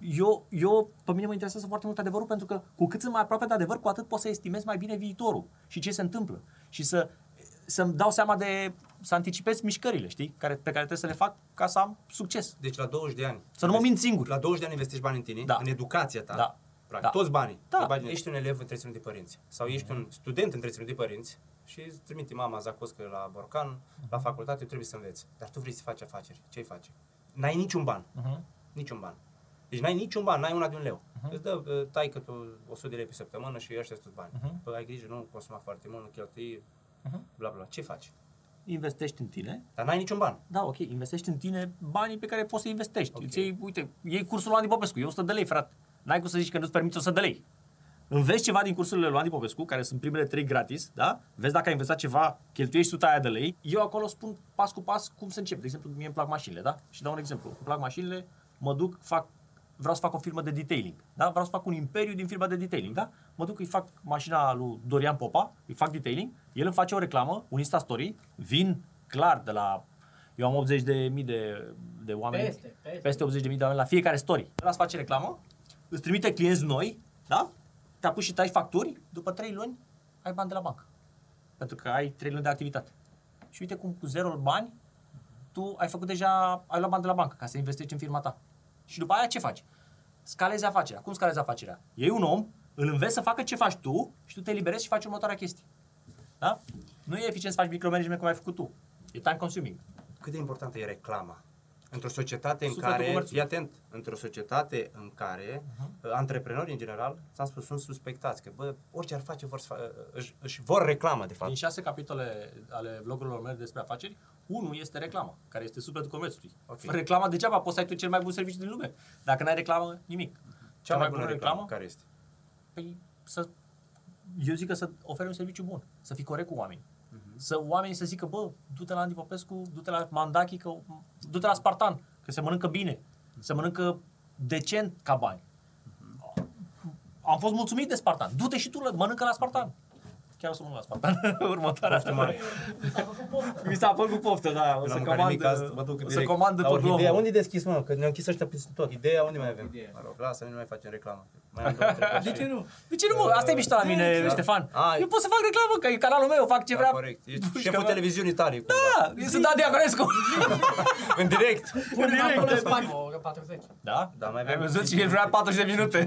Eu, eu, pe mine mă interesează foarte mult adevărul pentru că cu cât sunt mai aproape de adevăr, cu atât pot să estimez mai bine viitorul și ce se întâmplă. Și să, să-mi dau seama de, să anticipez mișcările, știi, care, pe care trebuie să le fac ca să am succes. Deci la 20 de ani. Să nu mă mint singur. La 20 de ani investești bani în tine, Da. în educația ta. Da. Practic, Da. toți banii. Da. De bani. Ești un elev întreținut de părinți. Sau ești un student întreținut de părinți și îți trimite mama Zacoscă la Borcan, la facultate, trebuie să înveți. Dar tu vrei să faci afaceri. Ce ai face? N-ai niciun ban. Uh-huh. Niciun ban. Deci n-ai niciun ban, n-ai una de un leu. Uh-huh. Îți dă uh, taică tu 100 de lei pe săptămână și ăștia sunt bani. Mhm. Uh-huh. Păi ai grijă, nu consuma foarte mult, nu cheltui, Mhm. bla bla. Ce faci? Investești în tine, Dar n-ai niciun ban. da, ok, investești în tine banii pe care poți să investești. Ok. Îți iei, uite, iei cursul lui Andy Popescu, e 100 de lei, frate. N-ai cum să zici că nu-ți permiți 100 de lei. Înveți ceva din cursurile lui Andy Popescu, care sunt primele trei gratis, da? Vezi dacă ai învățat ceva, cheltuiești 100 aia de lei. Eu acolo spun pas cu pas cum să încep. De exemplu, mie îmi plac mașinile, da? Și dau un exemplu. Îmi plac mașinile, mă duc, fac vreau să fac o firmă de detailing, da? Vreau să fac un imperiu din firma de detailing, da? Mă duc, îi fac mașina lui Dorian Popa, îi fac detailing, el îmi face o reclamă, un Insta Story, vin clar de la eu am 80 de mii de, de oameni, Peste, peste. peste 80 de mii de oameni la fiecare story. Ăla îți face reclamă, îți trimite clienți noi, da? Te apuci și tai facturi, după 3 luni ai bani de la bancă. Pentru că ai 3 luni de activitate. Și uite cum cu zero bani, tu ai făcut deja, ai luat bani de la bancă ca să investești în firma ta. Și după aia ce faci? Scalezi afacerea. Cum scalezi afacerea? Iei un om, îl înveți să facă ce faci tu și tu te eliberezi și faci următoarea chestie. Da? Nu e eficient să faci micromanagement cum ai făcut tu. E time consuming. Cât de importantă e reclama? Într-o societate în Sufletul care, comerțului. fii atent, într-o societate în care uh, antreprenorii în general, ți-am spus, sunt suspectați că, bă, orice ar face, vor să fa- uh, își, își vor reclamă, de fapt. Din șase capitole ale vlogurilor mele despre afaceri, unul este reclama, care este sufletul comerțului. Ok. Fără reclama degeaba poți să ai tu cel mai bun serviciu din lume. Dacă n-ai reclamă, nimic. Cea mai bună reclamă, care este? Păi să, eu zic că să oferi un serviciu bun, să fii corect cu oamenii. Mhm. Să oamenii să zică, bă, du-te la Andy Popescu, du-te la Mandachi, că, du-te la Spartan, că se mănâncă bine, se mănâncă decent ca bani. Mhm. Am fost mulțumit de Spartan. Du-te și tu, la- mănâncă la Spartan. Chiar o să mănânc la Spartan. Următoarea. Poftă mare. (laughs) Mi s-a făcut poftă, da. O Eu să n-am mâncat comand, nimic azi, mă duc o să direct comand la tot Orhidea. globul. Unde e deschis, mă? Că ne-au închis ăștia peste tot. Ideea unde mai avem? Ideea. Mă rog, lasă, nu mai facem reclamă. Mai (laughs) am două întrebări De și- ce nu? De ce nu, mă? Asta e mișto la mine, Da. Ștefan. A, Eu pot să fac reclamă, că e canalul meu, fac ce Da, vreau. corect. Ești Pușca șeful mea. televiziunii tale. cumva. Da, sunt Dan Diaconescu. (laughs) În direct. Punem acolo în spate. O oră 40. Da? Da, mai Ai avem văzut și el vrea 40 de minute.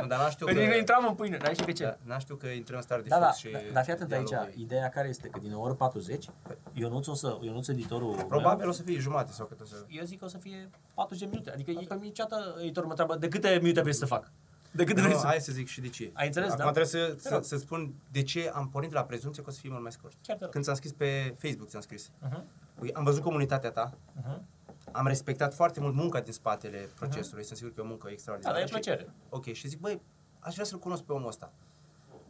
Nu, Dar n-am știu Că nici nu că... intram în pâine, dar știi de ce? Da, N-am știu că intrăm în stare de Da, da, flux și... da, dar fii atent aici, dialogul. ideea care este că din o oră 40, Ionuț, o să, Ionuț editorul Probabil meu, o să fie jumate sau cât o să... eu zic că o să fie 40 de minute. Adică ei, pe mine niciodată editorul mă întreabă de câte minute vrei să fac? De câte Nu, vrei să hai să zic și de ce. Ai înțeles, Acum da? trebuie să, Te să, rog. să spun de ce am pornit de la prezumție că o să fie mult mai scurt. Chiar te rog. Când ți-am scris pe Facebook, ți-am scris. Uh-huh. Am văzut comunitatea ta, Uh-huh. am respectat foarte mult munca din spatele procesului, sunt sigur că e o muncă Da, extraordinară. dar e Și- plăcere. Ok, și zic, băi, aș vrea să-l cunosc pe omul ăsta.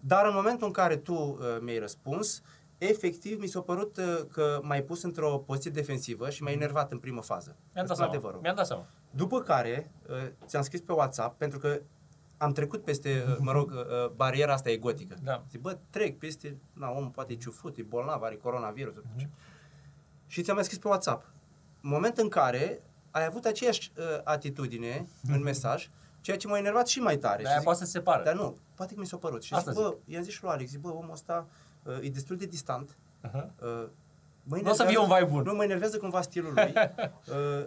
Dar în momentul în care tu uh, mi-ai răspuns, efectiv mi s-a părut uh, că m-ai pus într-o poziție defensivă și m-ai enervat în primă fază. Mi-am dat Îți spun seama. adevărul. Mi-am dat seama. După care uh, ți-am scris pe WhatsApp pentru că am trecut peste, uh, mă rog, uh, uh, bariera asta egotică. Da. Zic, bă, trec peste, na, omul poate e ciufut, e bolnav, are coronavirus. Mhm. Și ți-am mai scris pe WhatsApp. Moment în care ai avut aceeași uh, atitudine în mesaj, ceea ce m-a enervat și mai tare. Dar Și aia zic, poate să se separă. dar nu, poate că mi s-a părut. Și Asta zic, bă, i-am zis și lui Alex, zic, bă, omul ăsta uh, e destul de distant. Uh-huh. Uh, mă Nu o să enervează- fie un vibe bun. Nu, mă enervează cumva stilul lui. (laughs) uh,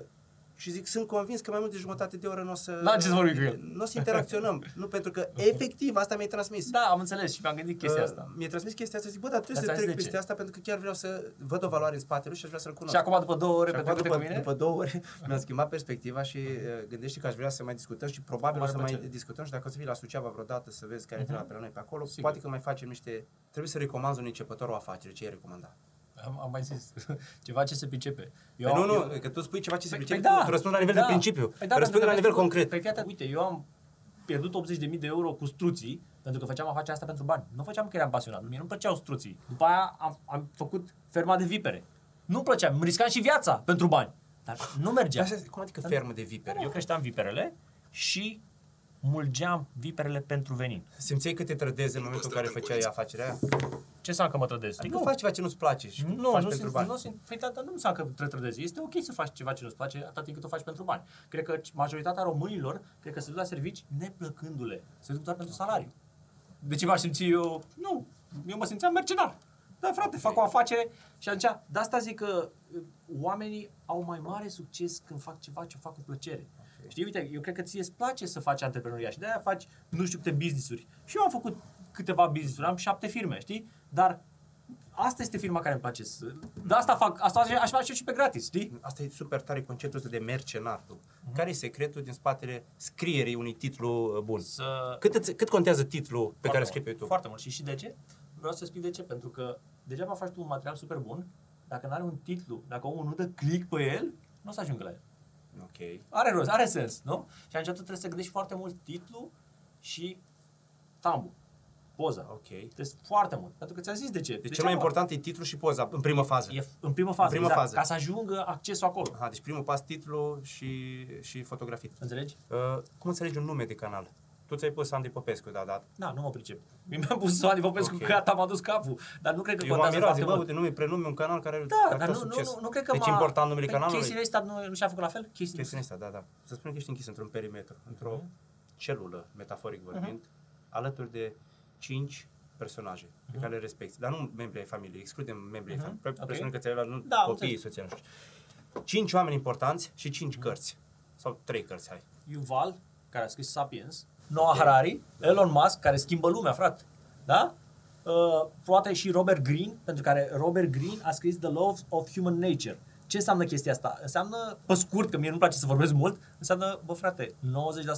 și zic, sunt convins că mai mult de jumătate de oră nu o să... N-am ce să vorbim cu el. Nu o să interacționăm. nu, pentru că (laughs) efectiv asta mi-ai transmis. Da, am înțeles și mi-am gândit chestia Uh, asta. Mi-a transmis chestia asta, zic, bă, dar trebuie Dar să ți-a trec zis de peste ce? asta pentru că chiar vreau să văd o valoare în spatele lui și aș vrea să-l cunosc. Și acum după două ore Și acum, petrecute după, cu mine? după două ore (laughs) mi-am schimbat perspectiva și uh, gândește că aș vrea să mai discutăm și probabil o Mare să mai plăcere. discutăm și dacă o să vii la Suceava vreodată să vezi care e treaba pe la noi pe acolo, Sigur. poate că mai facem niște... Trebuie să recomand un începător o afacere, ce ai recomanda? Am, am mai zis (laughs) ceva ce se pricepe. Păi nu, nu, eu- că tu spui ceva ce se Păi- pricepe, păi tu, da, tu răspunzi la nivel da. de principiu, Păi da, răspunde la pentru că nivel pentru- concret. Păi fii atent, uite, eu am pierdut 80.000 de euro cu struții pentru că făceam afacerea asta pentru bani. Nu făceam că eram pasionat, mie nu-mi plăceau struții. După aia am, am făcut ferma de vipere. Nu-mi plăcea, îmi riscam și viața pentru bani. Dar nu mergea. Asta, cum adică fermă de vipere? Eu creșteam viperele și mulgeam viperele pentru venin. Simțeai că te trădezi în momentul în care făceai afacerea aia? Ce înseamnă că mă trădez? Adică faci ceva ce nu-ți place și Nu, faci nu pentru simt, bani. nu simt, păi, dar nu înseamnă că trebuie trădezi. Este ok să faci ceva ce nu-ți place atât timp cât o faci pentru bani. Cred că majoritatea românilor, cred că se duc la servici neplăcându-le. Se duc doar pentru salariu. De ce m-aș simți eu? Nu, eu mă simțeam mercenar. Da, frate, fac o afacere și atunci, de asta zic că uh, oamenii au mai mare succes când fac ceva ce fac cu plăcere. Okay. Știi, uite, eu cred că ție îți place să faci antreprenoria și de-aia faci nu știu câte business-uri. Și eu am făcut câteva business-uri, am șapte firme, știi? Dar asta este firma care îmi place să... De asta fac, asta aș- aș face și pe gratis, știi? Asta e super tare conceptul ăsta de mercenar. Tu. Mhm. Care e secretul din spatele scrierii unui titlu uh, bun? Să... Cât, îți- cât contează titlul pe Foarte care îl mult, scrii pe YouTube? Foarte mult. Și și de ce? Vreau să explic de ce. Pentru că degeaba faci tu un material super bun, dacă nu are un titlu, dacă omul nu dă click pe el, nu o să ajungă la el. Ok. Are rost, are sens, nu? Și atunci tu trebuie să gândești foarte mult titlu și tambu, poza. Ok. Deci foarte mult. Pentru că ți-am zis de ce. Deci Degeaba- cel mai important e titlul și poza, în primă fază. E în primă fază, În primă exact, fază. ca să ajungă accesul acolo. Aha, deci primul pas titlu și, și fotografii. Înțelegi? Uh, cum înțelegi un nume de canal? Tu ți-ai pus Andy Popescu, da, da. Da, nu mă pricep. Mi-am pus Soani Popescu Ok. că gata, m-a dus capul. Dar nu cred că Eu m-am contează mirat, foarte zic, bă, mult. uite, nume, prenume, un canal care Da, care dar a nu, avut nu, succes. nu, nu cred că Deci e m-a- important numele Păi canalului? Casey Neistat nu, nu și-a făcut la fel? Casey Chestia asta, da, da. Să spunem că ești închis într-un perimetru, într-o Mhm. celulă, metaforic vorbind, alături de cinci personaje Mhm. pe care le respecti. Dar nu membrii ai familiei, excludem membrii ai Mhm. familiei. Ok. Presupun că ți-ai luat nu, Da, am copiii, înțeles. soția, nu știu. Cinci oameni importanți și Mhm. cinci cărți. Sau trei cărți, hai. Yuval, care a scris Sapiens, Noah Harari, Elon Musk, care schimbă lumea, frate. Da? Uh, poate și Robert Greene, pentru care Robert Greene a scris The Laws of Human Nature. Ce înseamnă chestia asta? Înseamnă, pe scurt, că mie nu-mi place să vorbesc mult, înseamnă, bă frate,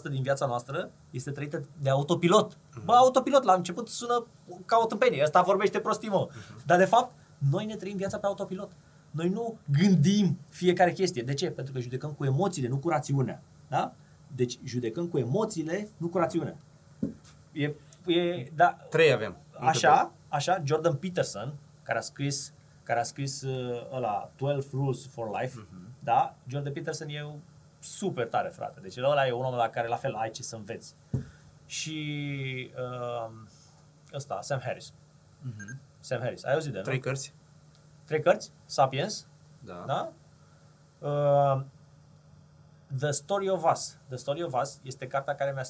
90% din viața noastră este trăită de autopilot. Bă, autopilot, la început sună ca o tâmpenie, ăsta vorbește prostii, mă. Dar de fapt, noi ne trăim viața pe autopilot. Noi nu gândim fiecare chestie. De ce? Pentru că judecăm cu emoțiile, nu cu rațiunea. Da? Deci judecăm cu emoțiile, nu cu rațiunea. E, e, da, Trei avem. Așa, așa, Jordan Peterson, care a scris, care a scris uh, ăla 12 Rules for Life, da? Jordan Peterson e un super tare, frate. Deci ăla e un om la care la fel ai ce să înveți. Și uh, ăsta, Sam Harris. Sam Harris. Ai auzit de el, Trei nu? cărți? Trei cărți, Sapiens, Da. da? Uh, The Story of Us. The Story of Us este cartea care mi-a...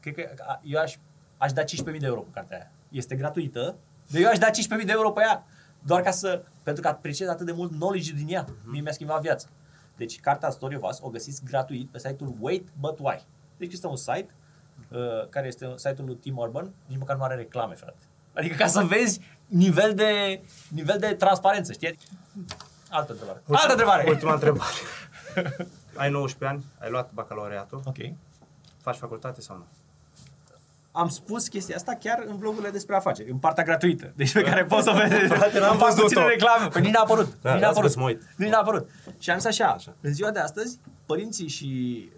Cred că a- eu aș, aș da 15.000 de euro pe cartea aia. Este gratuită, dar eu aș da 15.000 de euro pe ea. Doar ca să... Pentru că apreciez atât de mult knowledge din ea. Mie mi-a schimbat viața. Deci, cartea Story of Us o găsiți gratuit pe site-ul Wait But Why. Deci este un site uh, care este site-ul lui Tim Urban, nici măcar nu are reclame, frate. Adică ca să vezi nivel de, nivel de transparență, știi? Altă întrebare. Altă întrebare! Ultima întrebare. ai 19 ani, ai luat bacalaureatul, Ok. faci facultate sau nu? Am spus chestia asta chiar în vlogurile despre afaceri, în partea gratuită. Deci pe care poți să (laughs) vezi. Frate, n-am Îmi fac văzut-o. puține reclame. Păi nici n-a apărut. Da, nici n-a las că apărut. să mă uit. Nici n-a apărut. Și am zis așa, așa. în ziua de astăzi, părinții și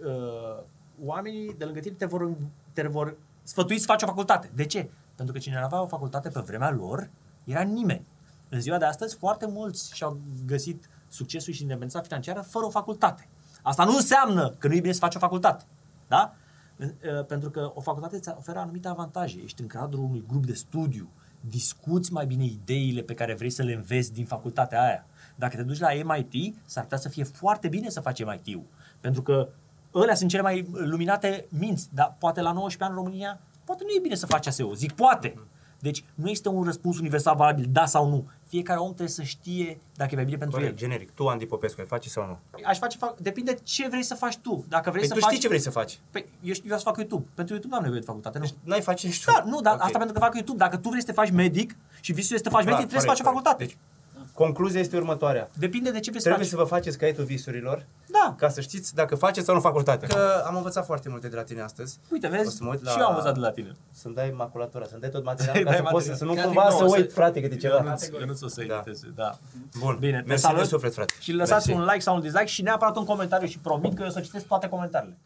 uh, oamenii de lângă tine te vor, te vor sfătui să faci o facultate. De ce? Pentru că cine avea o facultate pe vremea lor era nimeni. În ziua de astăzi, foarte mulți și-au găsit succesul și independența financiară fără o facultate. Asta nu înseamnă că nu e bine să faci o facultate. Da? În- uh, Pentru că o facultate îți oferă anumite avantaje. Ești în cadrul unui grup de studiu, discuți mai bine ideile pe care vrei să le înveți din facultatea aia. Dacă te duci la MIT, s-ar putea să fie foarte bine să faci MIT-ul. Pentru că ălea sunt cele mai luminate minți, dar poate la 19 ani în România, poate nu e bine să faci ASEO. Zic poate. Deci nu este un răspuns universal valabil, da sau nu. Fiecare om trebuie să știe dacă e mai bine pentru Corect, el. generic. Tu, Andy Popescu, ai face sau nu? Aș face, fac, depinde ce vrei să faci tu. Dacă vrei Păi să tu faci... știi ce vrei să faci. Păi, eu știu, eu să fac YouTube. Pentru YouTube nu am nevoie de facultate, nu. N-ai face nici tu. Da, nu, dar Ok. asta pentru că fac YouTube. Dacă tu vrei să te faci medic și visul este să te faci Clar, medic, trebuie să faci o corect, facultate. corect. Deci, concluzia este următoarea. Depinde de ce vrei să Trebuie faci. să vă faceți caietul visurilor Da. ca să știți dacă faceți sau nu facultate. Că am învățat foarte multe de la tine astăzi. Uite, O vezi? să mă uit Și eu am învățat de la tine. Să-mi dai maculatura, să-mi dai tot Să-i materialul ca dai să poți material. să nu Chiar cumva zic, să nu, uit, să- frate, câte ceva. Eu nu o să Da. editeze, da. Bun, Bine, te mersi salut de suflet, frate. și lăsați Mersi. un like sau un dislike și neapărat un comentariu și promit că eu o să citesc toate comentariile.